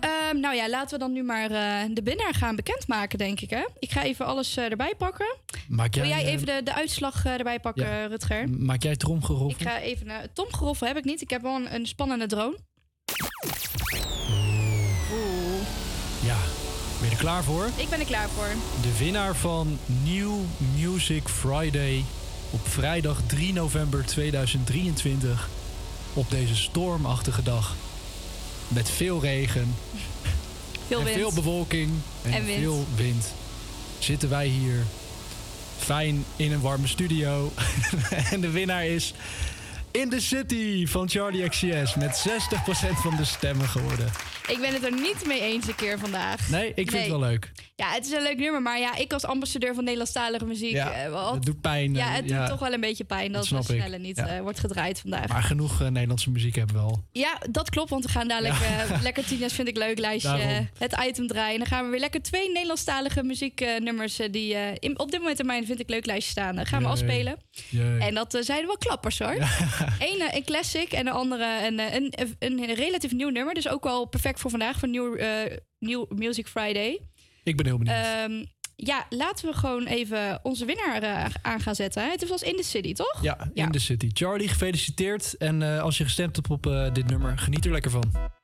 Ehm, nou ja, laten we dan nu maar eh, de winnaar gaan bekendmaken, denk ik. Hè? Ik ga even alles eh, erbij pakken. Maak jij, Wil jij eh, even de, de uitslag eh, erbij pakken, Ja. Rutger? Maak jij tromgeroffel? Ik ga even... naar Tom Geroffel heb ik niet. Ik heb wel een, een spannende drone. Er klaar voor? Ik ben er klaar voor. De winnaar van New Music Friday op vrijdag 3 november 2023. Op deze stormachtige dag. Met veel regen. Veel en wind. veel bewolking. En, En wind. veel wind. Zitten wij hier fijn in een warme studio. en de winnaar is In the City van Charlie XCS. Met 60% van de stemmen geworden. Ik ben het er niet mee eens een keer vandaag. Nee, ik vind het wel leuk. Ja, het is een leuk nummer. Maar ja, ik als ambassadeur van Nederlandstalige muziek... Ja, eh, wat- het doet pijn. Ja, eh, het ja. doet toch wel een beetje pijn dat, Dat het snelle niet Ja. eh, wordt gedraaid vandaag. Maar genoeg Nederlandse muziek hebben we al. Ja, dat klopt, want we gaan dadelijk lekker Tina's vind ik leuk lijstje Daarom. het item draaien. En dan gaan we weer lekker twee Nederlandstalige muzieknummers die in, op dit moment in mijn vind ik leuk lijstje staan, gaan we afspelen. Jee. En dat zijn wel klappers hoor. Eén een classic en de andere een, eh, een, een, een relatief nieuw nummer. Dus ook wel perfect voor vandaag, voor New, eh, New Music Friday. Ik ben heel benieuwd. Ehm, ja, laten we gewoon even onze winnaar eh, aan gaan zetten. Het was In The City, toch? Ja, in the city. Charlie, gefeliciteerd. En als je gestemd hebt op dit nummer, geniet er lekker van.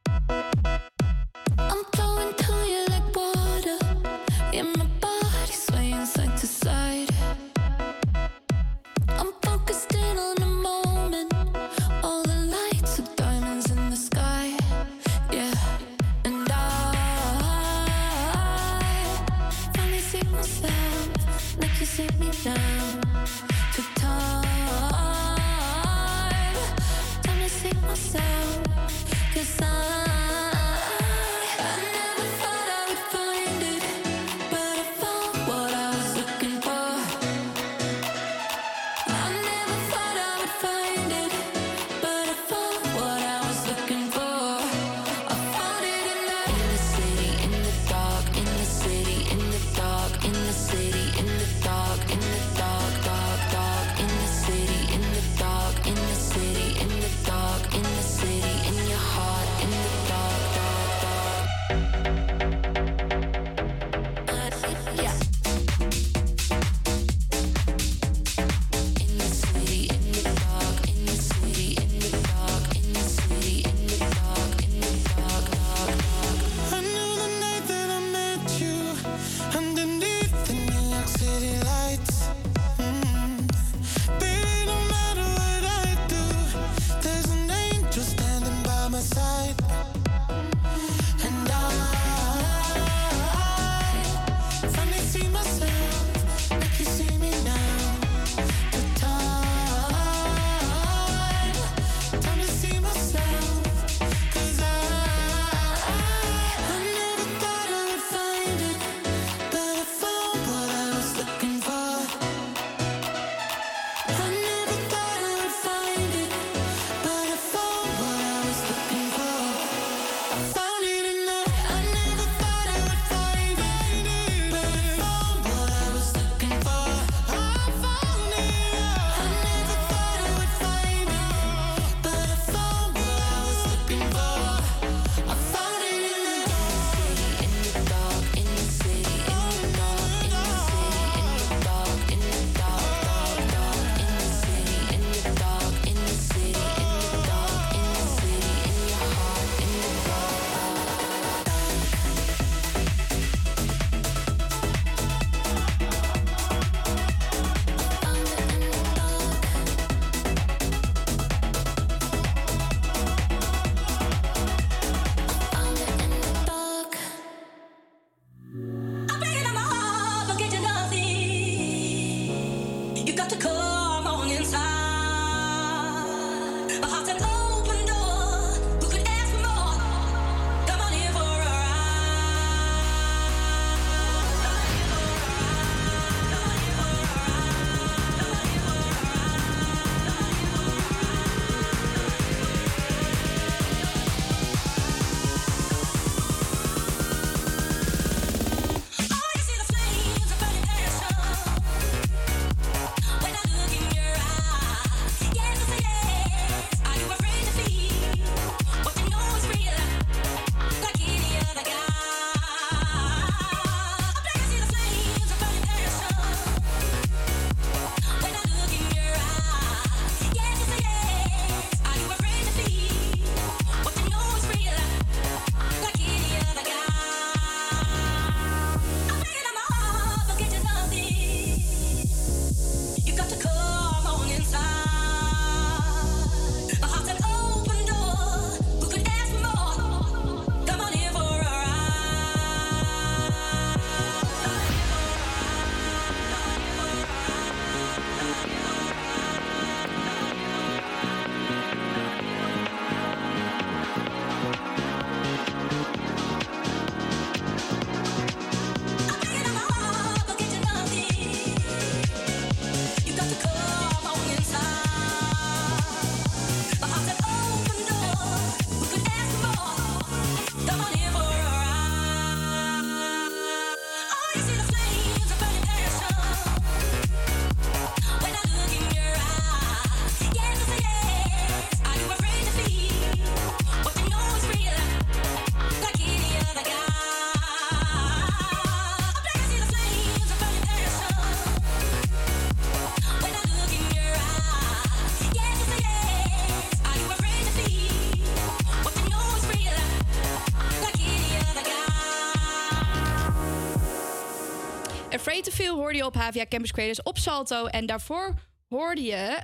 Hoorde je op HVA Campus Creators op Salto. En daarvoor hoorde je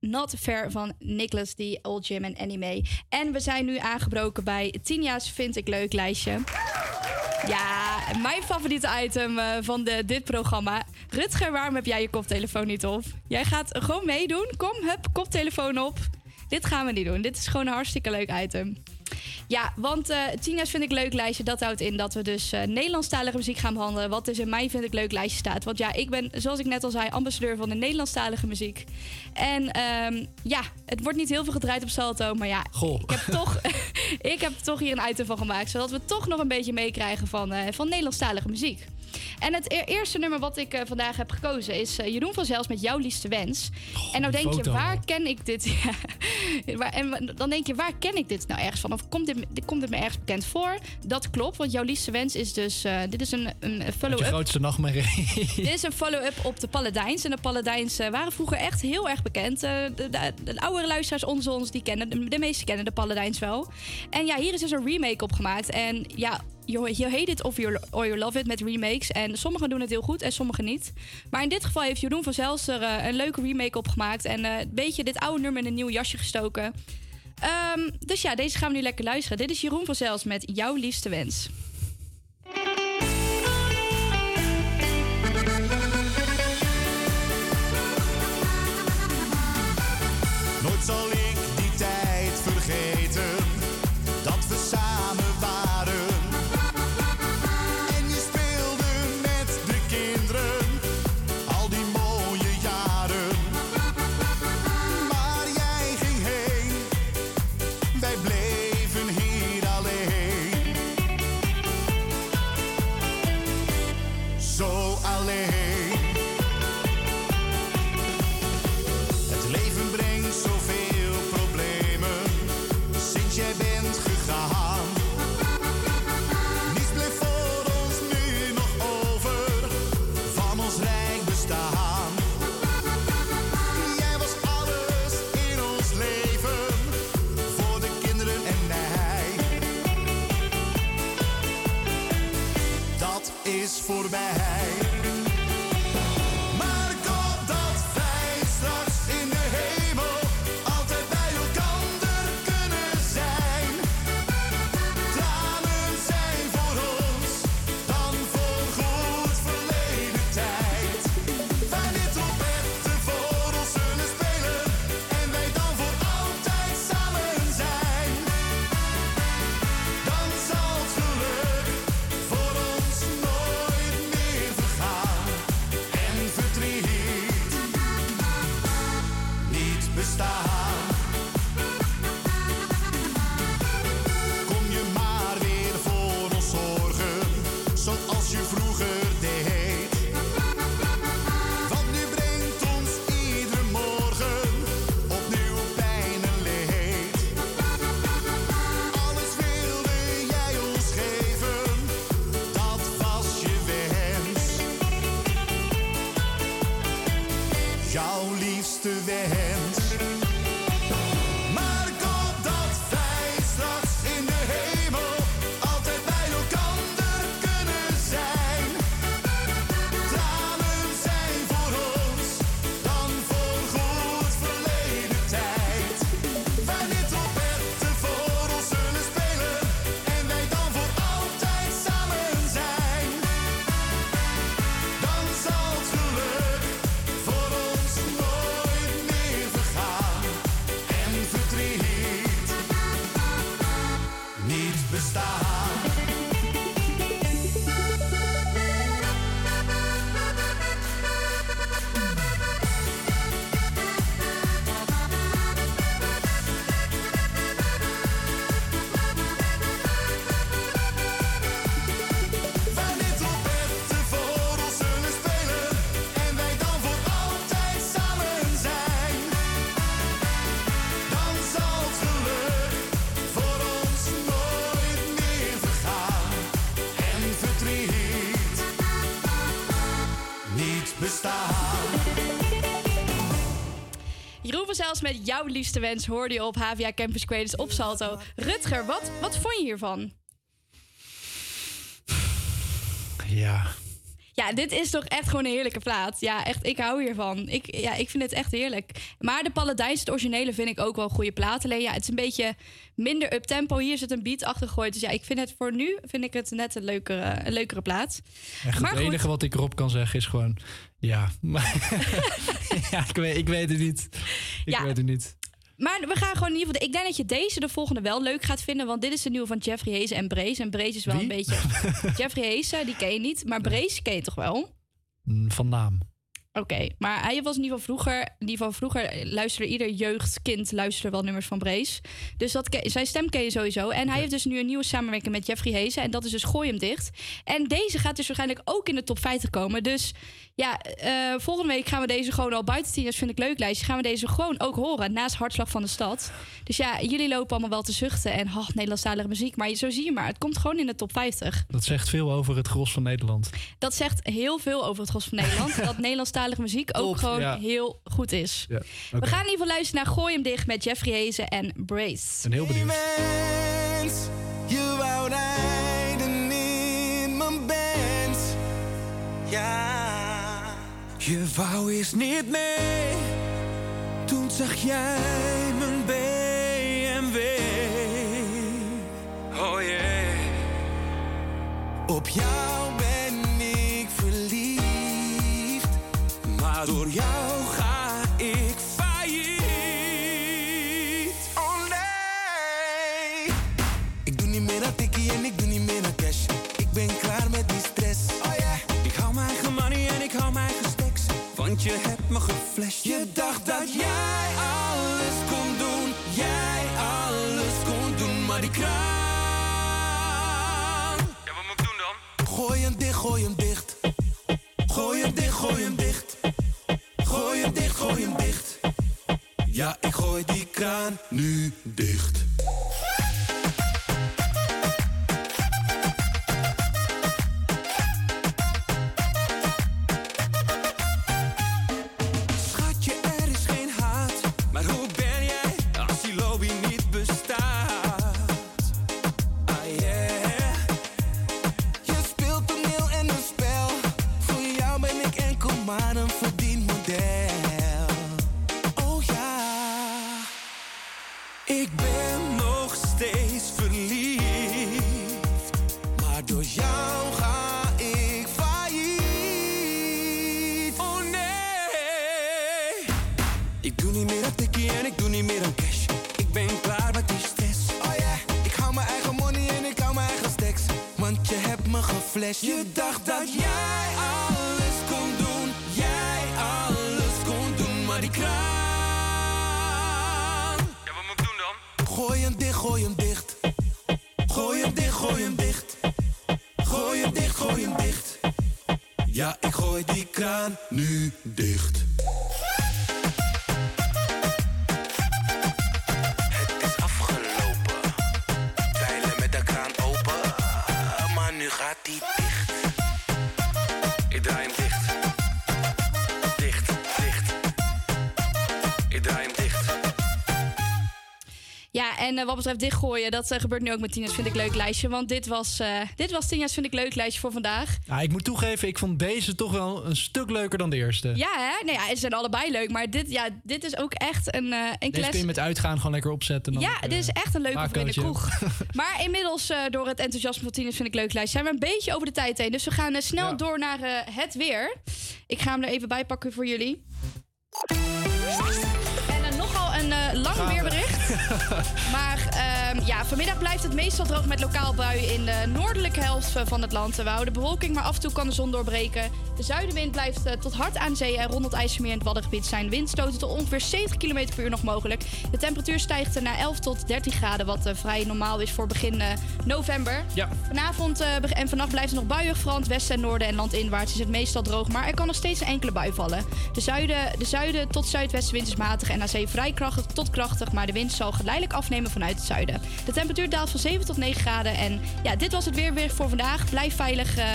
Not Fair van Nicholas, die Old Jim en Anime. En we zijn nu aangebroken bij Tinia's Vind ik Leuk lijstje. Ja, mijn favoriete item eh, van de, dit programma. Rutger, waarom heb jij je koptelefoon niet op? Jij gaat gewoon meedoen. Kom, hup, koptelefoon op. Dit gaan we niet doen. Dit is gewoon een hartstikke leuk item. Ja, want eh Tina's vind ik leuk lijstje. Dat houdt in dat we dus eh Nederlandstalige muziek gaan behandelen. Wat dus in mijn vind ik leuk lijstje staat. Want ja, ik ben, zoals ik net al zei, ambassadeur van de Nederlandstalige muziek. En ehm, ja, het wordt niet heel veel gedraaid op Salto. Maar ja, Goh. ik heb, toch, ik heb toch hier een item van gemaakt. Zodat we toch nog een beetje meekrijgen van, eh, van Nederlandstalige muziek. En het e- eerste nummer wat ik eh, vandaag heb gekozen is eh, Jeroen van Zels met Jouw Liefste Wens. en nou denk je, waar ken ik dit? Waar- en dan denk je, waar ken ik dit nou ergens van? Of komt dit, komt dit me ergens bekend voor? Dat klopt, want Jouw Liefste Wens is dus... eh, dit is een, een follow-up. grootste nachtmerrie. Dit is een follow-up op de Paladijns. En de Paladijns waren vroeger echt heel erg bekend. De, de, de oudere luisteraars onder ons, die kennen, de, de meesten kennen de Paladijns wel. En ja, hier is dus een remake op gemaakt. En ja, you, you hate it of you, or you love it met remakes. En sommigen doen het heel goed en sommigen niet. Maar in dit geval heeft Jeroen van Zels er eh, een leuke remake op gemaakt. En eh, een beetje dit oude nummer in een nieuw jasje gestoken. Ehm, dus ja, deze gaan we nu lekker luisteren. Dit is Jeroen van Zels met Jouw Liefste Wens. Nooit Styles met jouw liefste wens hoorde je op HVA Campus Creators op Salto. Rutger, wat, wat vond je hiervan? Ja. Ja, dit is toch echt gewoon een heerlijke plaat. Ja, echt, ik hou hiervan. Ik, ja, ik vind het echt heerlijk. Maar de Paladijns, het originele, vind ik ook wel een goede plaat. Alleen ja, het is een beetje minder up-tempo. Hier zit een beat achter gegooid. Dus ja, ik vind het voor nu vind ik het net een leukere, een leukere plaat. Echt, maar het goed, enige wat ik erop kan zeggen is gewoon... Ja, maar, ja ik, weet, ik weet het niet. Ik Ja. weet het niet. Maar we gaan gewoon in ieder geval... Ik denk dat je deze de volgende wel leuk gaat vinden. Want dit is de nieuwe van Jeffrey Hezen en Brace. En Brace is wel Wie? een beetje... Jeffrey Hezen, die ken je niet. Maar Brace ken je toch wel? Van naam. Oké, maar hij was in ieder geval vroeger, in ieder geval vroeger luisterde ieder jeugdkind luisterde wel nummers van Brace. Dus dat, zijn stem ken je sowieso. En hij heeft dus nu een nieuwe samenwerking met Jeffrey Hezen. En dat is dus Gooi hem dicht. En deze gaat dus waarschijnlijk ook in de top 50 komen. Dus ja, eh, volgende week gaan we deze gewoon al buiten tieners vind ik leuk lijstje. Gaan we deze gewoon ook horen naast Hartslag van de Stad. Dus ja, jullie lopen allemaal wel te zuchten en oh, Nederlandstalige muziek. Maar zo zie je maar, het komt gewoon in de top 50. Dat zegt veel over het gros van Nederland. Dat zegt heel veel over het Gros van Nederland. dat Nederlandstalige muziek ook Top, gewoon ja. heel goed is. Ja, We gaan in ieder geval luisteren naar Gooi hem dicht met Jeffrey Hezen en Brace. ben heel benieuwd. Mens, je wou rijden in mijn band. Ja, je wou eens niet mee. Toen zag jij mijn BMW. Oh yeah. Op jou Maar door jou ga ik failliet. Oh nee. Ik doe niet meer aan tikkie en ik doe niet meer aan cash. Ik ben klaar met die stress. Oh yeah. Ik hou mijn eigen money en ik hou mijn eigen stacks. Want je hebt me geflasht. Je dacht dat jij alles kon doen. Jij alles kon doen. Maar die kraan. Ja, wat moet ik doen dan? Gooi hem dicht, gooi hem dicht. Gooi hem dicht. Ja, ik gooi die kraan nu dicht. Je dacht dat jij alles kon doen. Jij alles kon doen. Maar die kraan. Ja, wat moet ik doen dan? Gooi hem dicht, gooi hem dicht. Gooi hem dicht, gooi hem dicht. Gooi hem dicht, gooi hem dicht. Ja, ik gooi die kraan nu dicht. En eh, wat betreft dichtgooien, dat eh, gebeurt nu ook met Tina's Vind ik Leuk lijstje. Want dit was, eh, dit was Tina's Vind ik Leuk lijstje voor vandaag. Ja, ik moet toegeven, ik vond deze toch wel een stuk leuker dan de eerste. Ja, hè? Nee, ja, ze zijn allebei leuk. Maar dit, ja, dit is ook echt een, eh een Deze kun je met uitgaan gewoon lekker opzetten. Dan Ja, dit is echt een leuke voor in de kroeg. Maar inmiddels, door het enthousiasme van Tina's Vind ik Leuk lijstje, zijn we een beetje over de tijd heen. Dus we gaan snel Ja. door naar het weer. Ik ga hem er even bij pakken voor jullie. Een eh, lang Gaan weerbericht. Maar ehm, ja, vanmiddag blijft het meestal droog met lokaal buien in de noordelijke helft van het land. We houden bewolking, maar af en toe kan de zon doorbreken. De zuidenwind blijft eh, tot hard aan zee en rond het IJsselmeer en het Waddengebied zijn windstoten tot ongeveer 70 km per uur nog mogelijk. De temperatuur stijgt naar 11 tot 13 graden, wat eh, vrij normaal is voor begin november. Ja. Vanavond en vannacht blijft het nog buiig, vooral in westen en noorden en landinwaarts is het meestal droog, maar er kan nog steeds een enkele bui vallen. De zuiden, de zuiden tot zuidwestenwind is matig en aan zee vrij krachtig tot krachtig, maar de wind zal geleidelijk afnemen vanuit het zuiden. De temperatuur daalt van 7 tot 9 graden en ja, dit was het weer weer voor vandaag. Blijf veilig, eh,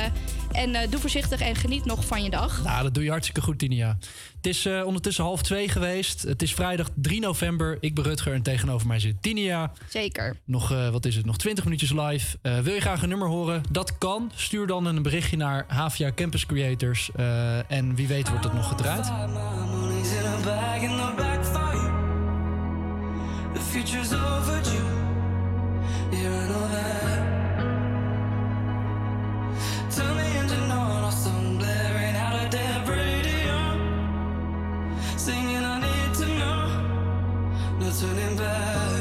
En eh, doe voorzichtig en geniet nog van je dag. Nou, dat doe je hartstikke goed, Tinia. Het is eh, ondertussen half twee geweest. Het is vrijdag 3 november. Ik ben Rutger en tegenover mij zit Tinia. Zeker. Nog, eh, wat is het, nog 20 minuutjes live. Eh, wil je graag een nummer horen? Dat kan. Stuur dan een berichtje naar Havia Campus Creators. Eh, en wie weet wordt het nog gedraaid. The future's overdue. Yeah, that. Turn blaring out radio. Singing, I need to know. No turning back.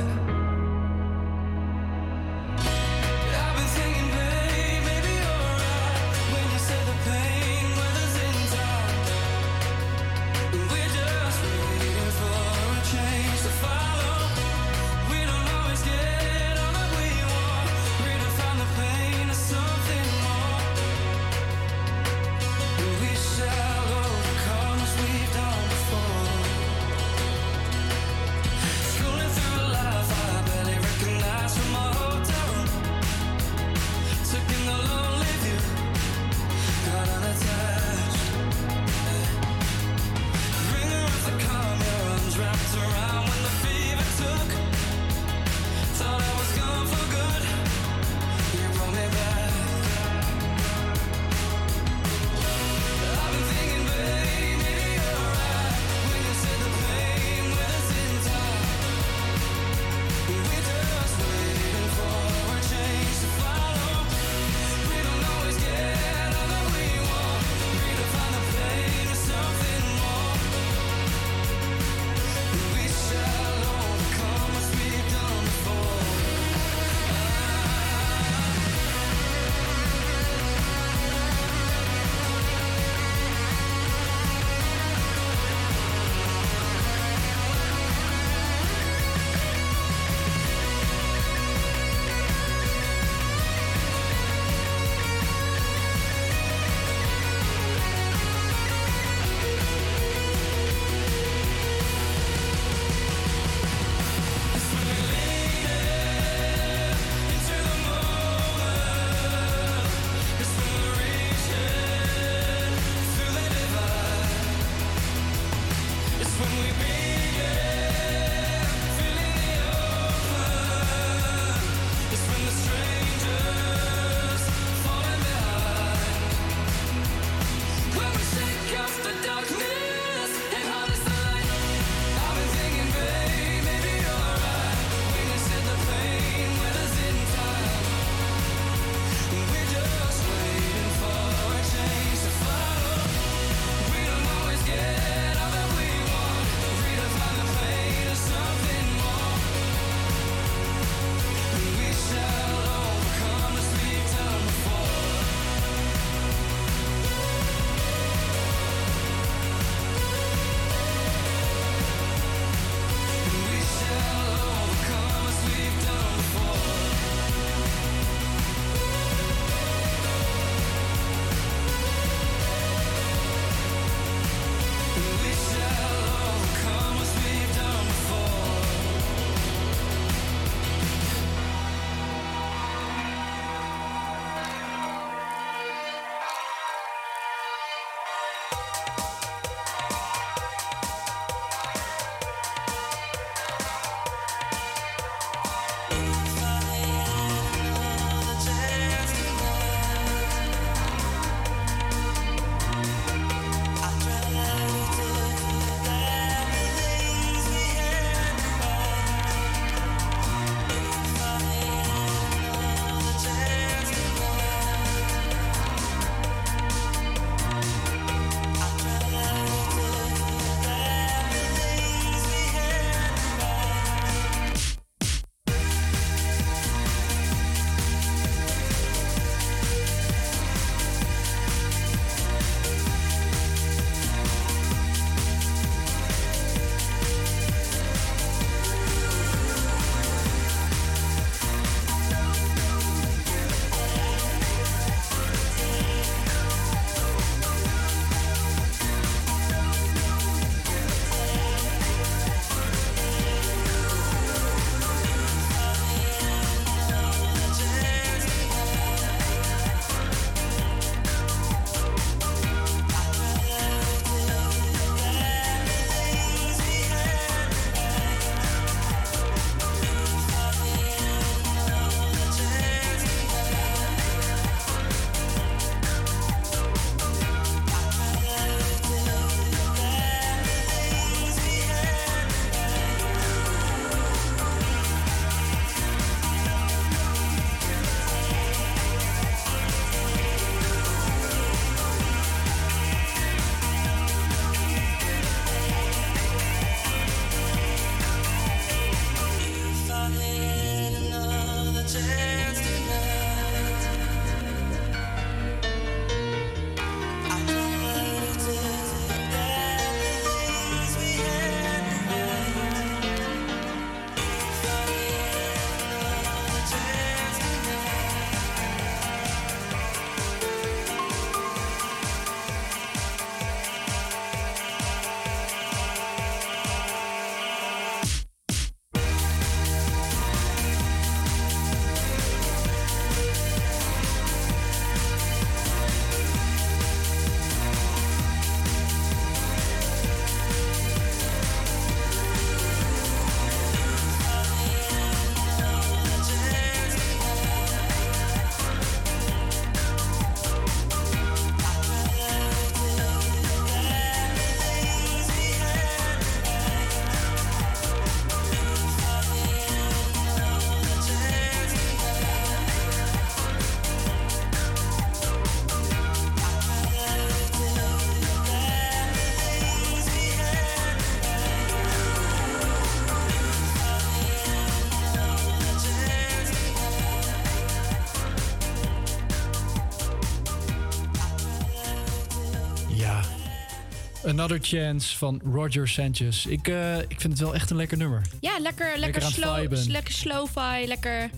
Another Chance van Roger Sanchez. Ik, eh, ik vind het wel echt een lekker nummer. Ja, lekker, lekker, Lekker slow, lekker slow-fi, lekker...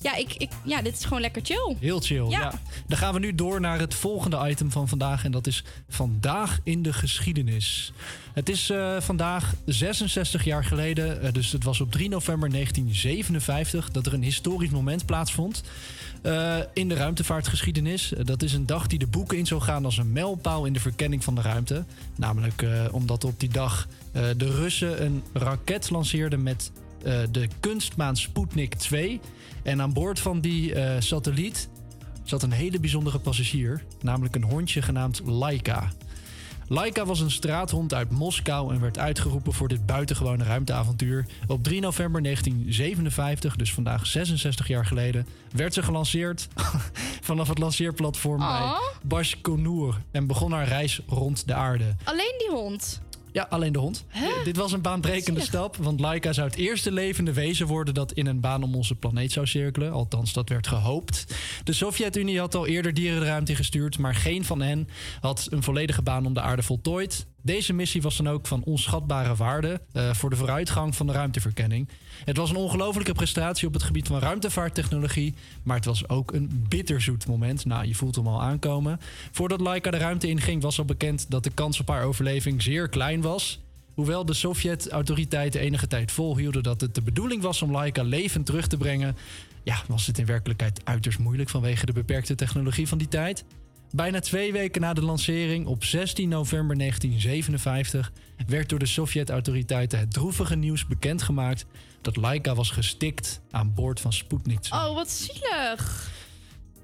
Ja, ik, ik, ja, dit is gewoon lekker chill. Heel chill, ja. Ja. Dan gaan we nu door naar het volgende item van vandaag. En dat is Vandaag in de geschiedenis. Het is eh, vandaag 66 jaar geleden, eh, dus het was op 3 november 1957... dat er een historisch moment plaatsvond eh, in de ruimtevaartgeschiedenis. Dat is een dag die de boeken in zou gaan als een mijlpaal in de verkenning van de ruimte. Namelijk omdat op die dag de Russen een raket lanceerden met de kunstmaan Sputnik 2... En aan boord van die eh, satelliet zat een hele bijzondere passagier, namelijk een hondje genaamd Laika. Laika was een straathond uit Moskou en werd uitgeroepen voor dit buitengewone ruimteavontuur. Op 3 november 1957, dus vandaag 66 jaar geleden, werd ze gelanceerd vanaf het lanceerplatform bij Oh. Bashkonur en begon haar reis rond de aarde. Alleen die hond. Ja, alleen de hond. Dit was een baanbrekende stap, want Laika zou het eerste levende wezen worden dat in een baan om onze planeet zou cirkelen. Althans, dat werd gehoopt. De Sovjet-Unie had al eerder dieren de ruimte gestuurd, maar geen van hen had een volledige baan om de aarde voltooid. Deze missie was dan ook van onschatbare waarde eh, voor de vooruitgang van de ruimteverkenning. Het was een ongelofelijke prestatie op het gebied van ruimtevaarttechnologie, maar het was ook een bitterzoet moment. Nou, je voelt hem al aankomen. Voordat Laika de ruimte inging, was al bekend dat de kans op haar overleving zeer klein was. Hoewel de Sovjet-autoriteiten enige tijd volhielden dat het de bedoeling was om Laika levend terug te brengen, ja, was het in werkelijkheid uiterst moeilijk vanwege de beperkte technologie van die tijd. Bijna twee weken na de lancering, op 16 november 1957, werd door de Sovjet-autoriteiten het droevige nieuws bekendgemaakt dat Laika was gestikt aan boord van Sputnik. 2. Oh, wat zielig.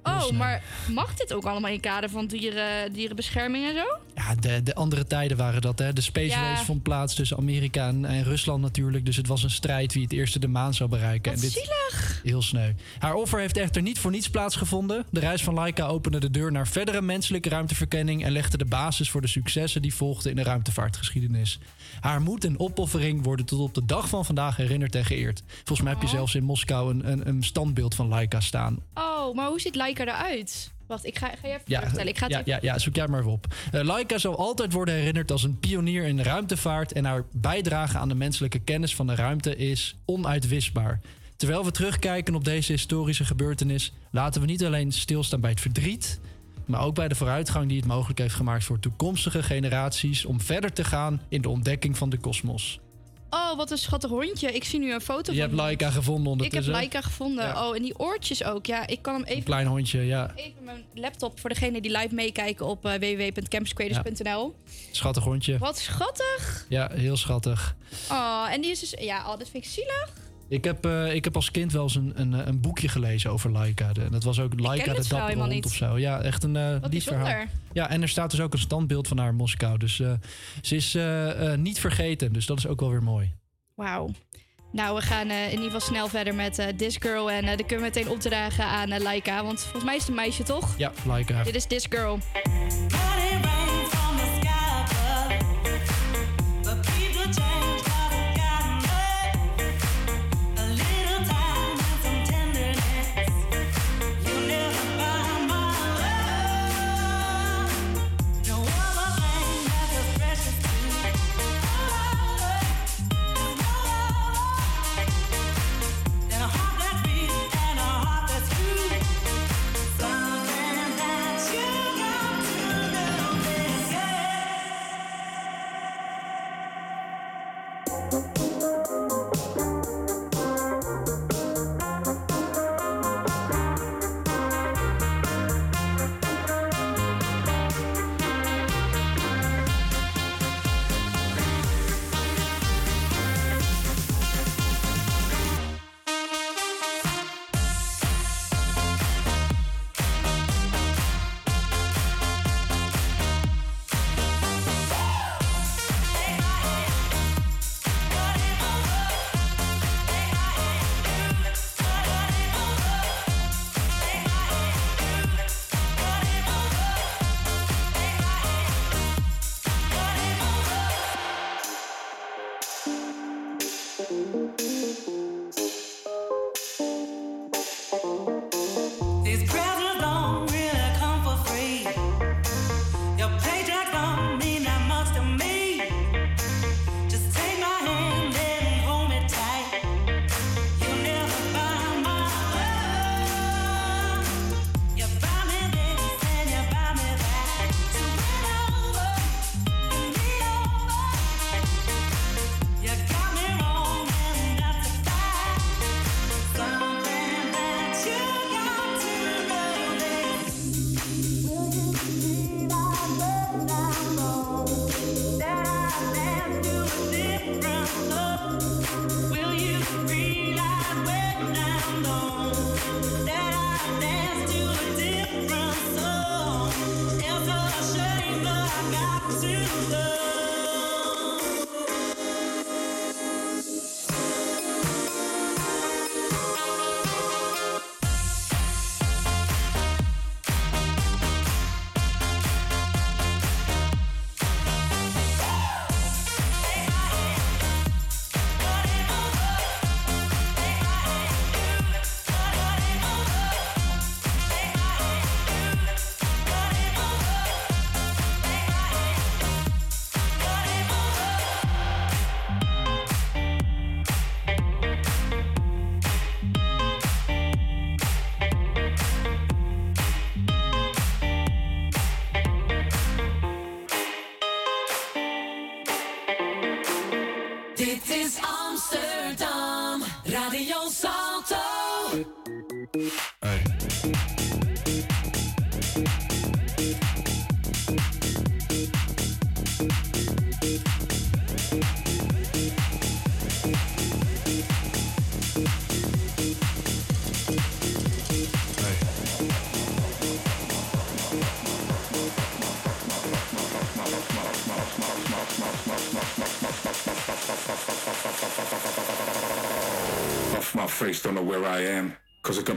Oh, maar mag dit ook allemaal in kader van dieren, dierenbescherming en zo? Ja, de, de andere tijden waren dat. Hè. De Space Ja. Race vond plaats tussen Amerika en, en Rusland natuurlijk. Dus het was een strijd wie het eerste de maan zou bereiken. Wat en dit, zielig. Heel sneu. Haar offer heeft echter niet voor niets plaatsgevonden. De reis van Laika opende de deur naar verdere menselijke ruimteverkenning... en legde de basis voor de successen die volgden in de ruimtevaartgeschiedenis. Haar moed en opoffering worden tot op de dag van vandaag herinnerd en geëerd. Volgens mij heb je zelfs in Moskou een, een, een standbeeld van Laika staan. Oh, maar hoe ziet Laika eruit? Wacht, ik ga, ga je even vertellen. Ik ga ja, even- ja, ja, zoek jij maar even op. Eh, Laika zal altijd worden herinnerd als een pionier in de ruimtevaart... en haar bijdrage aan de menselijke kennis van de ruimte is onuitwisbaar. Terwijl we terugkijken op deze historische gebeurtenis... laten we niet alleen stilstaan bij het verdriet... maar ook bij de vooruitgang die het mogelijk heeft gemaakt... voor toekomstige generaties om verder te gaan in de ontdekking van de kosmos. Oh, wat een schattig hondje. Ik zie nu een foto Je van hebt Laika gevonden Ik heb ondertussen. Laika gevonden. Ja. Oh, en die oortjes ook. Ja, ik kan hem Een even... klein hondje, ja. Even mijn laptop voor degene die live meekijken op www.campuscreators.nl. Schattig hondje. Wat schattig. Ja, heel schattig. Oh, en die is dus... Ja, oh, dat vind ik zielig. Ik heb, eh, ik heb als kind wel eens een, een, een boekje gelezen over Laika. De- dat was ook Laika de dappere hond niet. of zo. Ja, echt een eh Wat lief verhaal. Ja, en er staat dus ook een standbeeld van haar in Moskou. Dus eh, ze is eh, eh, niet vergeten. Dus dat is ook wel weer mooi. Wauw. Nou, we gaan eh, in ieder geval snel verder met eh This Girl. En dan kunnen we meteen opdragen aan Laika. Want volgens mij is het een meisje, toch? Ja, Laika. Dit is This Girl.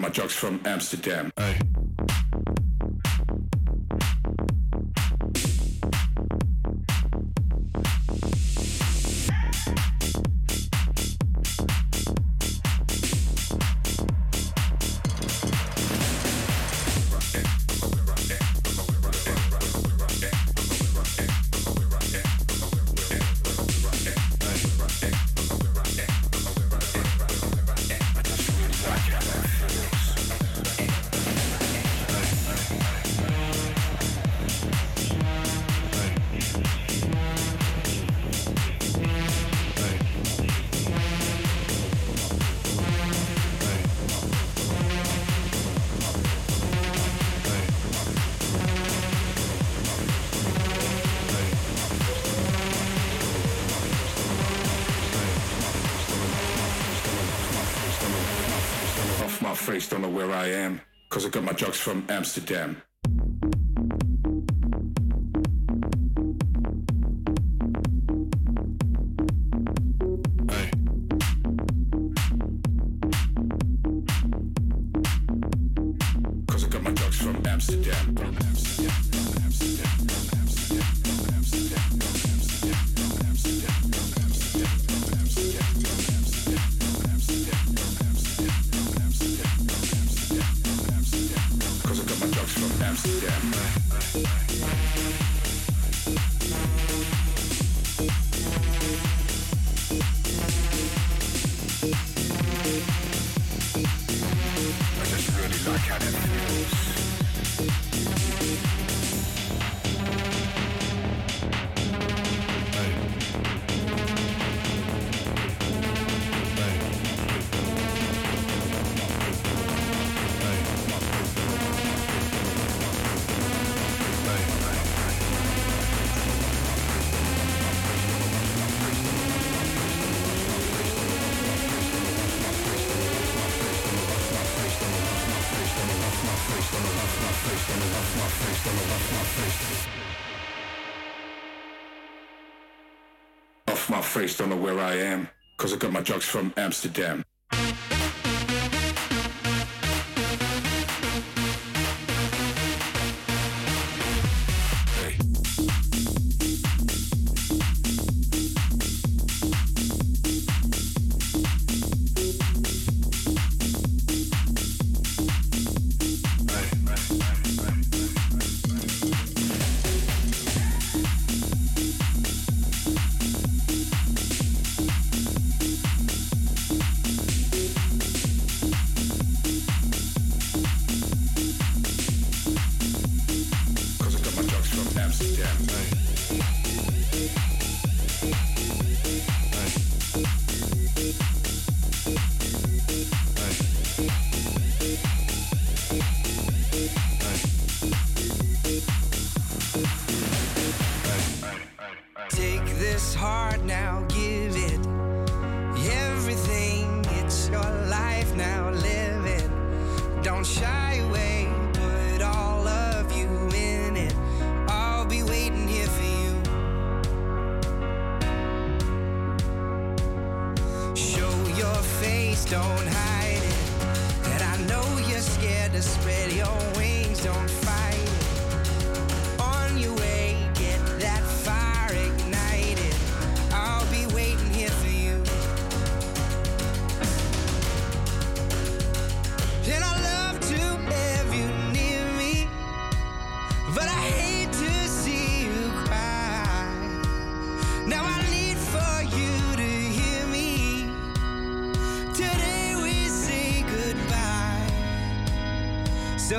my drugs from Amsterdam. Hey. where I am, cause I got my drugs from Amsterdam. Amsterdam.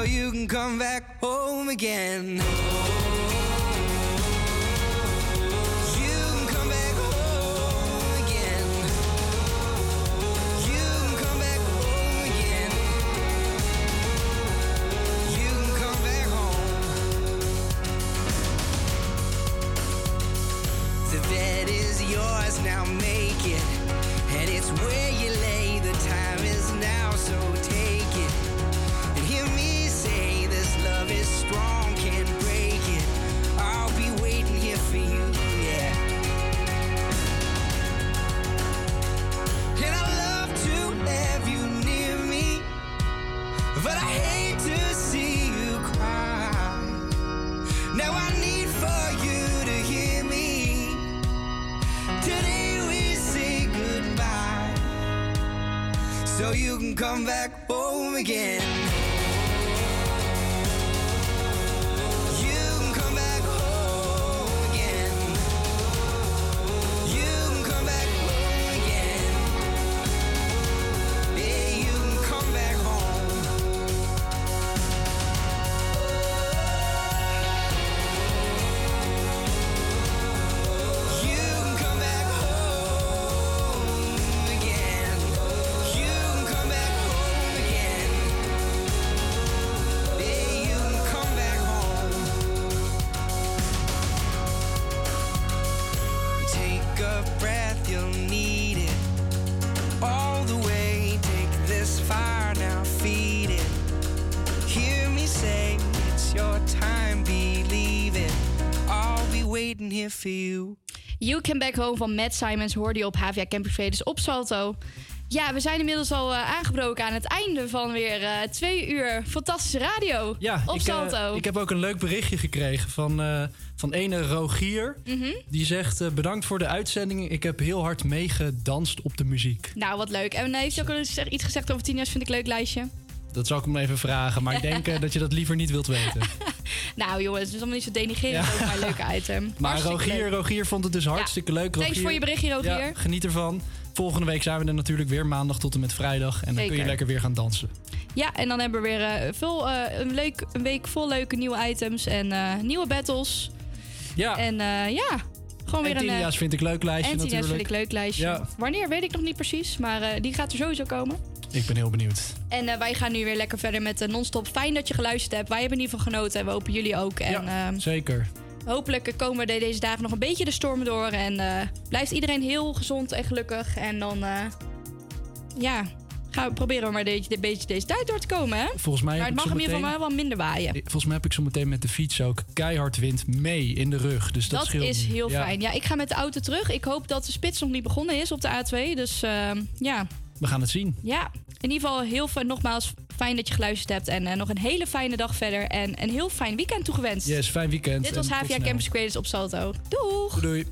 you can come back home again. Can Back Home van Matt Simons hoorde je op HVA Campus Creators op Salto. Ja, we zijn inmiddels al eh, aangebroken aan het einde van weer eh, twee uur fantastische radio Ja, op ik, eh, Salto. ik heb ook een leuk berichtje gekregen van, van ene Rogier. Mhm. Die zegt, bedankt voor de uitzending. Ik heb heel hard meegedanst op de muziek. Nou, wat leuk. En heeft hij ook al iets gezegd over tien jaar? Vind ik leuk lijstje. Dat zou ik hem even vragen. Maar ik denk dat je dat liever niet wilt weten. Nou jongens, het is allemaal niet zo denigrerend Ja. mijn leuke item. Maar Hartstikke Rogier, leuk. Rogier vond het dus hartstikke leuk. Thanks Rogier. voor je berichtje, Rogier. Ja, geniet ervan. Volgende week zijn we er natuurlijk weer maandag tot en met vrijdag. En dan kun je lekker weer gaan dansen. Ja, en dan hebben we weer veel, eh, een, leuk, een week vol leuke nieuwe items en eh, nieuwe battles. Ja. En ja, gewoon weer en een... Tinia's vind ik leuk lijstje en natuurlijk. vind ik leuk lijstje. Ja. Wanneer weet ik nog niet precies, maar die gaat er sowieso komen. Ik ben heel benieuwd. En eh, wij gaan nu weer lekker verder met de non-stop. Fijn dat je geluisterd hebt. Wij hebben in ieder geval genoten en we hopen jullie ook. En ehm, Zeker. hopelijk komen we de- deze dagen nog een beetje de storm door. En eh, blijft iedereen heel gezond en gelukkig. En dan, eh, ja, gaan we proberen maar een beetje, deze tijd door te komen. Hè? Volgens mij maar het mag in zo ieder geval meteen- wel minder waaien. Volgens mij heb ik zo meteen met de fiets ook keihard wind mee in de rug. Dus dat, Dat, scheelt is niet. heel Ja, fijn. Ja, ik ga met de auto terug. Ik hoop dat de spits nog niet begonnen is op de A2. Dus ehm, ja. We gaan het zien. ja, in ieder geval heel fijn. Nogmaals, fijn dat je geluisterd hebt. En eh, nog een hele fijne dag verder. En een heel fijn weekend toegewenst. Yes, fijn weekend. Dit was HVA. Campus Creators op Salto. Doeg! Doei.